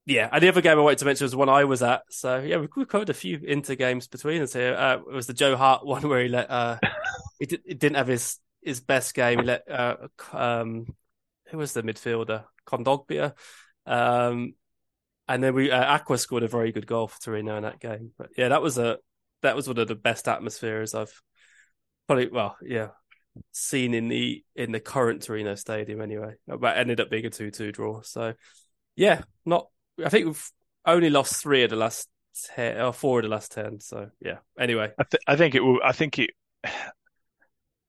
yeah, and the other game I wanted to mention was one I was at. So yeah, we, we covered a few inter games between us here. Uh, it was the Joe Hart one where he let uh, he, did, he didn't have his his best game. He let uh, um, who was the midfielder? Kondogbia. Um, and then we uh, Acquah scored a very good goal for Torino in that game. But yeah, that was a that was one of the best atmospheres I've probably well, yeah, seen in the in the current Torino stadium anyway. But ended up being a two two draw. So yeah, not I think we've only lost three of the last ten or four of the last ten. So yeah. Anyway. I, th- I think it will I think it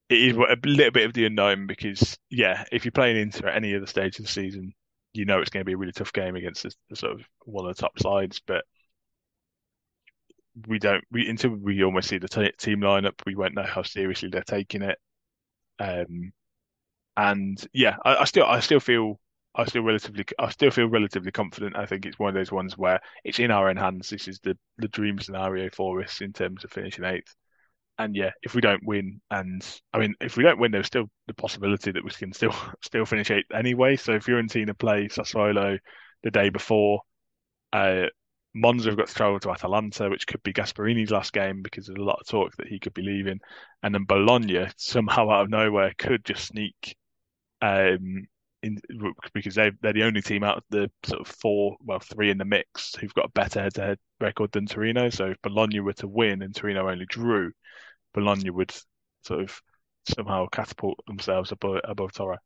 it is a little bit of the unknown because yeah, if you're playing Inter at any other stage of the season, you know it's going to be a really tough game against the, the sort of one of the top sides, but we don't we until we almost see the t- team lineup, we won't know how seriously they're taking it. Um, and yeah, I, I, still I still feel I still relatively I still feel relatively confident. I think it's one of those ones where it's in our own hands. This is the the dream scenario for us in terms of finishing eighth. And yeah, if we don't win, and I mean, if we don't win, there's still the possibility that we can still still finish eighth anyway. So if Fiorentina play Sassuolo the day before, uh, Monza have got to travel to Atalanta, which could be Gasperini's last game because there's a lot of talk that he could be leaving. And then Bologna, somehow out of nowhere, could just sneak um, in because they they're the only team out of the sort of four, well, three in the mix who've got a better head-to-head record than Torino. So if Bologna were to win and Torino only drew, Bologna would sort of somehow catapult themselves above above Toro.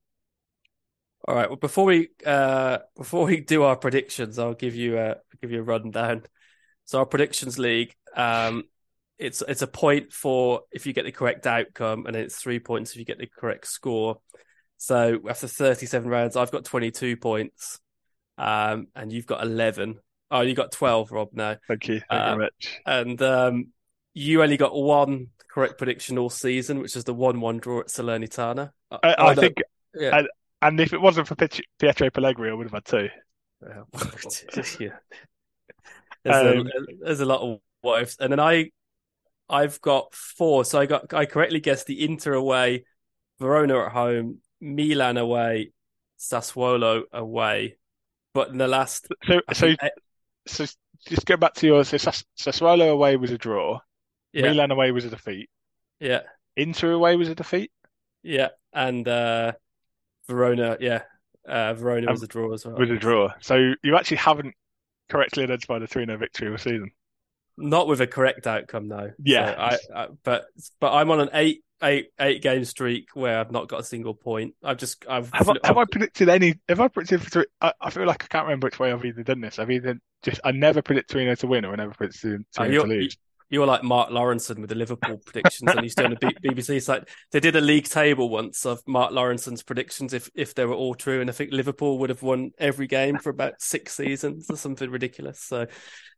All right. Well, before we uh, before we do our predictions, I'll give you a give you a rundown. So our predictions league, um, it's it's a point for if you get the correct outcome, and it's three points if you get the correct score. So after 37 rounds, I've got 22 points, um, and you've got 11. Oh, you got 12, Rob. Now, thank you, thank you very much. And um, you only got one correct prediction all season, which is the one-one draw at Salernitana. I, I, I think. Yeah. And if it wasn't for Pietro Pellegrini, I would have had two. yeah. There's, um, a, there's a lot of what ifs. And then I, I've got four. So I got I correctly guessed the Inter away, Verona at home, Milan away, Sassuolo away. But in the last, so so I, so just go back to yours. So Sassuolo away was a draw. Yeah. Milan away was a defeat. Yeah. Inter away was a defeat. Yeah, and uh, Verona, yeah. Uh, Verona um, was a draw as well. Was a draw. So you actually haven't correctly identified a 3 0 victory of the season. Not with a correct outcome, though. Yeah. So I, I, but but I'm on an eight eight eight game streak where I've not got a single point. I've just I've have, I, have I predicted any? Have I predicted for three? I, I, feel like I can't remember which way I've either done this. I've either just I never predict Torino to win or I never predict Torino to lose you're like Mark Lawrenson with the Liverpool predictions, and he's doing a BBC. It's like they did a league table once of Mark Lawrenson's predictions if if they were all true, and I think Liverpool would have won every game for about six seasons or something ridiculous. So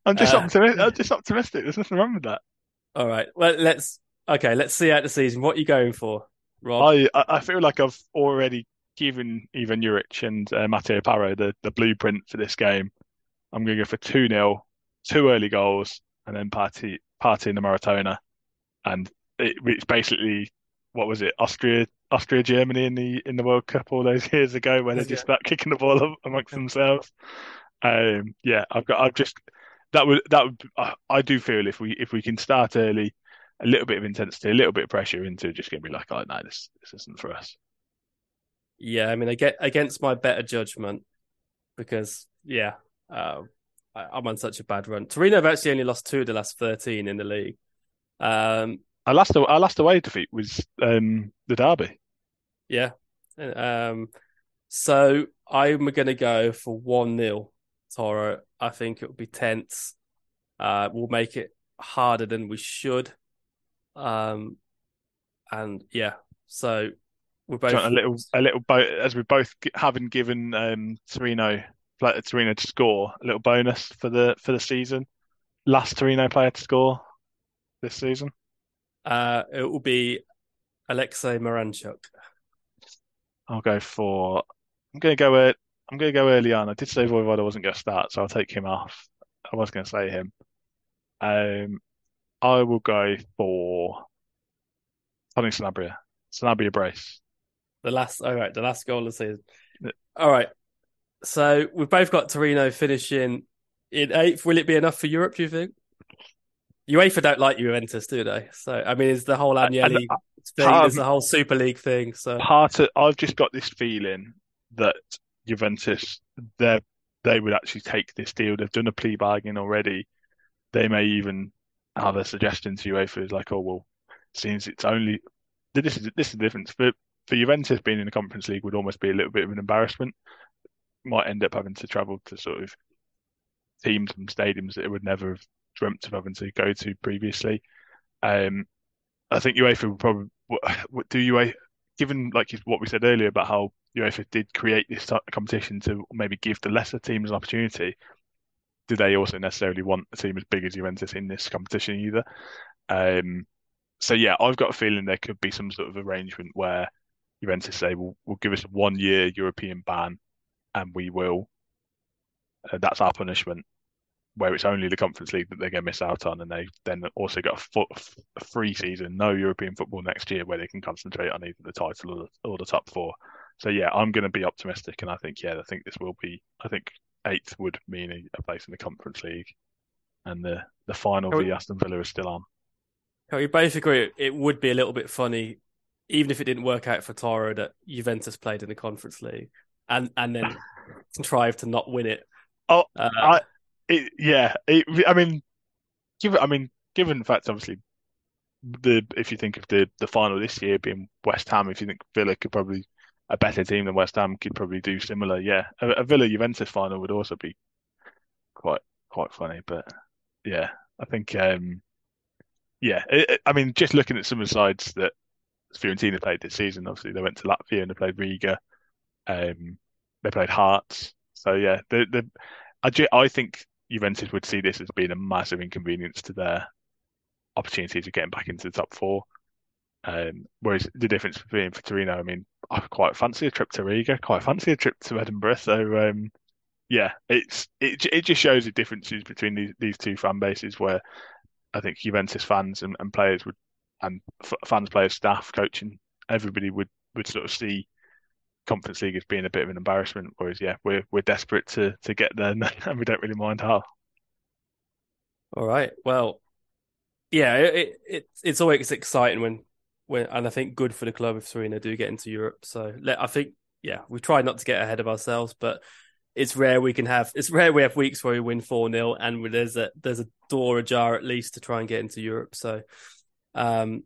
I'm just uh, optimistic. I'm just optimistic. There's nothing wrong with that. All right. Well, let's okay. Let's see out the season. What are you going for, Rob? I I feel like I've already given Ivan Juric and uh, Matteo Paro the the blueprint for this game. I'm going to go for two 0 two early goals, and then party party in the Maratona, and it, it's basically what was it Austria Austria Germany in the in the World Cup all those years ago when they just start kicking the ball up amongst themselves. Um, yeah, I've got I've just that would that would I do feel if we if we can start early, a little bit of intensity, a little bit of pressure Inter just going to be like, oh no, this this isn't for us. Yeah, I mean, I get against my better judgment because yeah, um, I'm on such a bad run. Torino have actually only lost two of the last 13 in the league. Um, our last our last away defeat was um, the derby. Yeah. Um, so I'm going to go for 1 0 Toro. I think it will be tense. Uh, we'll make it harder than we should. Um, and yeah, so we're both a little a little boat as we both haven't given um, Torino Torino to score, a little bonus for the for the season. Last Torino player to score this season. Uh, it will be Alexei Miranchuk. I'll go for. I'm going to go. Uh, I'm going to go early on. I did say Vojvoda wasn't going to start, so I'll take him off. I was going to say him. Um, I will go for Tony Sanabria. Sanabria brace. The last. All right, the last goal of the season. All right, so we've both got Torino finishing in eighth. Will it be enough for Europe? Do you think? UEFA don't like Juventus, do they? So I mean, it's the whole Agnelli uh, thing, is the whole Super League thing. So part of I've just got this feeling that Juventus they they would actually take this deal. They've done a plea bargain already. They may even have a suggestion to UEFA is like, oh well, since it's only this is this is the difference for for Juventus being in the Conference League would almost be a little bit of an embarrassment. Might end up having to travel to sort of teams and stadiums that it would never have dreamt of having to go to previously. Um, I think UEFA would probably what, do UEFA, given like what we said earlier about how UEFA did create this competition to maybe give the lesser teams an opportunity. Do they also necessarily want a team as big as Juventus in this competition either? Um, so yeah, I've got a feeling there could be some sort of arrangement where Juventus say, "We'll, we'll give us a one-year European ban, and we will. Uh, that's our punishment." Where it's only the Conference League that they're going to miss out on, and they then also got a, fo- a free season, no European football next year, where they can concentrate on either the title or the, or the top four. So yeah, I'm going to be optimistic, and I think yeah, I think this will be. I think eighth would mean a, a place in the Conference League, and the the final v Aston Villa is still on. We basically, it would be a little bit funny, even if it didn't work out for Toro that Juventus played in the Conference League and and then contrived to not win it. Oh, uh, I, it, yeah. It, I mean, given I mean, given the fact, obviously, the if you think of the the final this year being West Ham, if you think Villa could probably a better team than West Ham could probably do similar. Yeah, a, a Villa Juventus final would also be quite quite funny. But yeah, I think um, yeah, it, I mean, just looking at some of the sides that Fiorentina played this season, obviously they went to Latvia and they played Riga, um, they played Hearts. So yeah, the the I, I think Juventus would see this as being a massive inconvenience to their opportunities of getting back into the top four. Um, whereas the difference between for Torino, I mean, I quite fancy a trip to Riga, quite fancy a trip to Edinburgh. So um, yeah, it's it it just shows the differences between these these two fan bases where I think Juventus fans and, and players would, and f- fans, players, staff, coaching, everybody would would sort of see Conference League as being a bit of an embarrassment. Whereas, yeah, we're we're desperate to to get there, and we don't really mind how. All right. Well, yeah, it, it it's always exciting when when, and I think good for the club if Torino do get into Europe. So I think, yeah, we try not to get ahead of ourselves, but it's rare we can have it's rare we have weeks where we win 4-0 and there's a there's a door ajar at least to try and get into Europe so um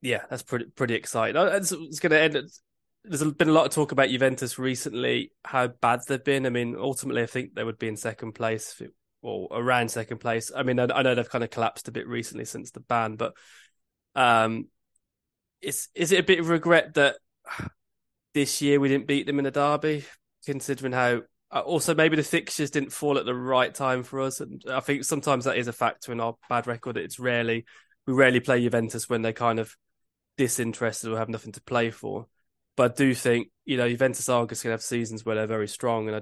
yeah that's pretty pretty exciting it's, it's going to end there's been a lot of talk about Juventus recently how bad they've been I mean ultimately I think they would be in second place or around second place I mean I, I know they've kind of collapsed a bit recently since the ban but um is is it a bit of regret that this year we didn't beat them in a derby considering how uh, also maybe the fixtures didn't fall at the right time for us. And I think sometimes that is a factor in our bad record. It's rarely we rarely play Juventus when they're kind of disinterested or have nothing to play for. But I do think you know Juventus are going to have seasons where they're very strong, and I,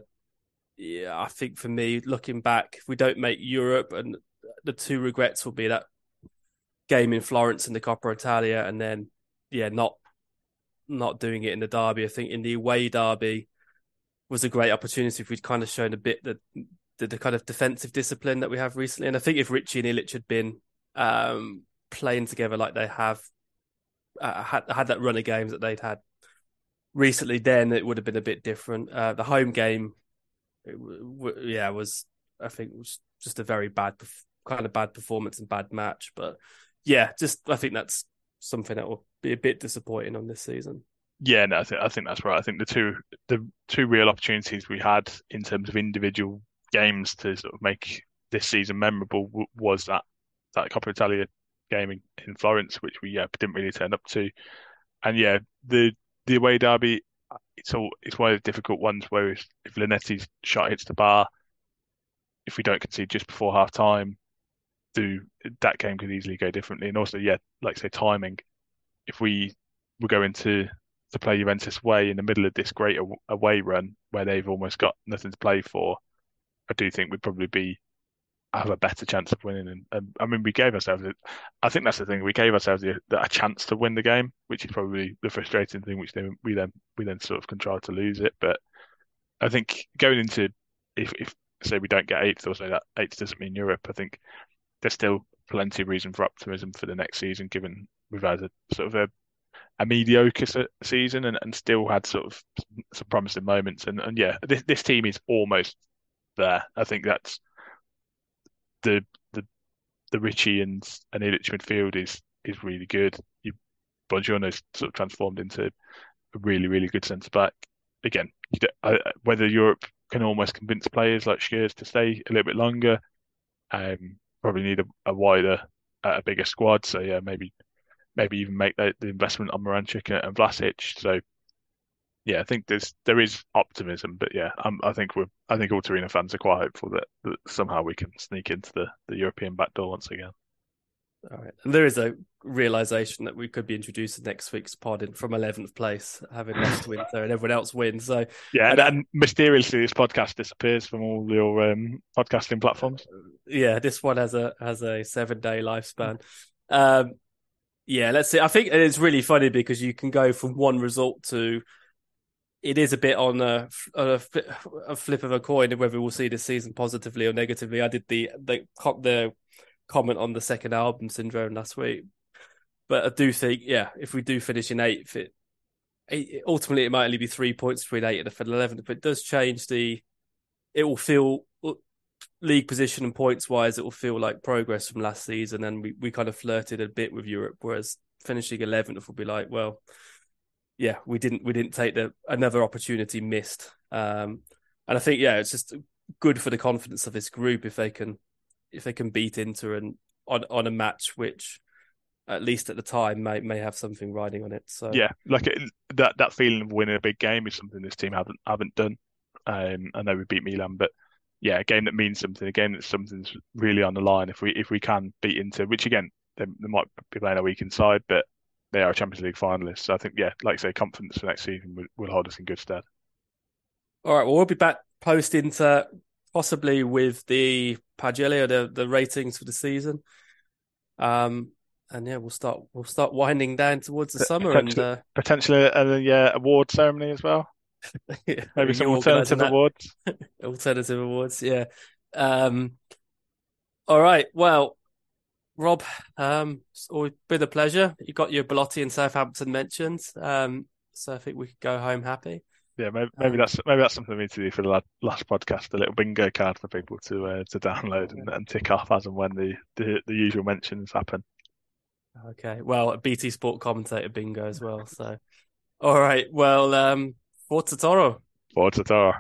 yeah, I think for me, looking back, if we don't make Europe, and the two regrets will be that game in Florence in the Coppa Italia, and then yeah, not not doing it in the derby. I think in the away derby, was a great opportunity if we'd kind of shown a bit the, the, the kind of defensive discipline that we have recently. And I think if Ricci and Ilic had been um, playing together like they have uh, had had that run of games that they'd had recently, then it would have been a bit different. Uh, the home game, w- yeah, was I think was just a very bad kind of bad performance and bad match. But yeah, just I think that's something that will be a bit disappointing on this season. Yeah, no, I think I think that's right. I think the two the two real opportunities we had in terms of individual games to sort of make this season memorable was that that Coppa Italia game in, in Florence, which we yeah didn't really turn up to, and yeah the the away derby uh, it's all it's one of the difficult ones where if, if Linetty's shot hits the bar, if we don't concede just before half time, do that game could easily go differently. And also, yeah, like say timing, if we we go into to play Juventus way in the middle of this great away run where they've almost got nothing to play for, I do think we'd probably be have a better chance of winning. And, and I mean, we gave ourselves. I think that's the thing. We gave ourselves a, a, chance to win the game, which is probably the frustrating thing. Which then we then we then sort of contrived to lose it. But I think going into if if say we don't get eighth or say that eighth doesn't mean Europe, I think there's still plenty of reason for optimism for the next season, given we've had a sort of a a mediocre season and, and still had sort of some promising moments. And, and yeah, this, this team is almost there. I think that's the the the Ricci and and Ilic midfield is is really good. You Bongiorno's sort of transformed into a really really good centre back. Again, uh, whether Europe can almost convince players like Schuurs to stay a little bit longer, um, probably need a, a wider, uh, a bigger squad. So yeah, maybe maybe even make the, the investment on Miranchuk and Vlasic. So yeah, I think there's there is optimism, but yeah, um, I think we're I think all Torino fans are quite hopeful that, that somehow we can sneak into the, the European back door once again. All right, and there is a realization that we could be introducing next week's pod in from eleventh place, having lost winter and everyone else wins. So yeah, and, and, mysteriously this podcast disappears from all your um, podcasting platforms. Yeah, this one has a has a seven day lifespan. Um, yeah, let's see. I think it's really funny because you can go from one result to it is a bit on a, a, a, flip of a coin whether we'll see this season positively or negatively. I did the the the comment on the second album syndrome last week, but I do think yeah, if we do finish in eighth, it, it ultimately it might only be three points between eight and eleventh, but it does change the. It will feel uh, league position and points wise, it will feel like progress from last season, and we we kind of flirted a bit with Europe, whereas finishing eleventh will be like well yeah, we didn't we didn't take the another opportunity missed. Um, and I think yeah, it's just good for the confidence of this group if they can if they can beat Inter and on on a match which at least at the time may may have something riding on it. So yeah, like it, that that feeling of winning a big game is something this team haven't haven't done. Um, I know we beat Milan, but yeah, a game that means something, a game that something's really on the line. If we if we can beat Inter, which again they, they might be playing a weak inside, but they are Champions League finalists. So I think, yeah, like I say, confidence for next season will, will hold us in good stead. All right. Well, we'll be back post Inter, possibly with the Pagelle or the, the ratings for the season. Um, and yeah, we'll start we'll start winding down towards the summer and uh, potentially a yeah, award ceremony as well. yeah, Maybe some alternative awards. alternative awards, yeah. Um, all right. Well, Rob, um, it's always been a pleasure. You got your Belotti and Southampton mentioned, um, so I think we could go home happy. Yeah, maybe, maybe um, that's maybe that's something we need to do for the last podcast. A little bingo card for people to uh, to download and, and, tick off as and when the, the, the usual mentions happen. Okay, well, BT Sport commentator bingo as well. So, all right, well, um, Forza Toro. Forza Toro.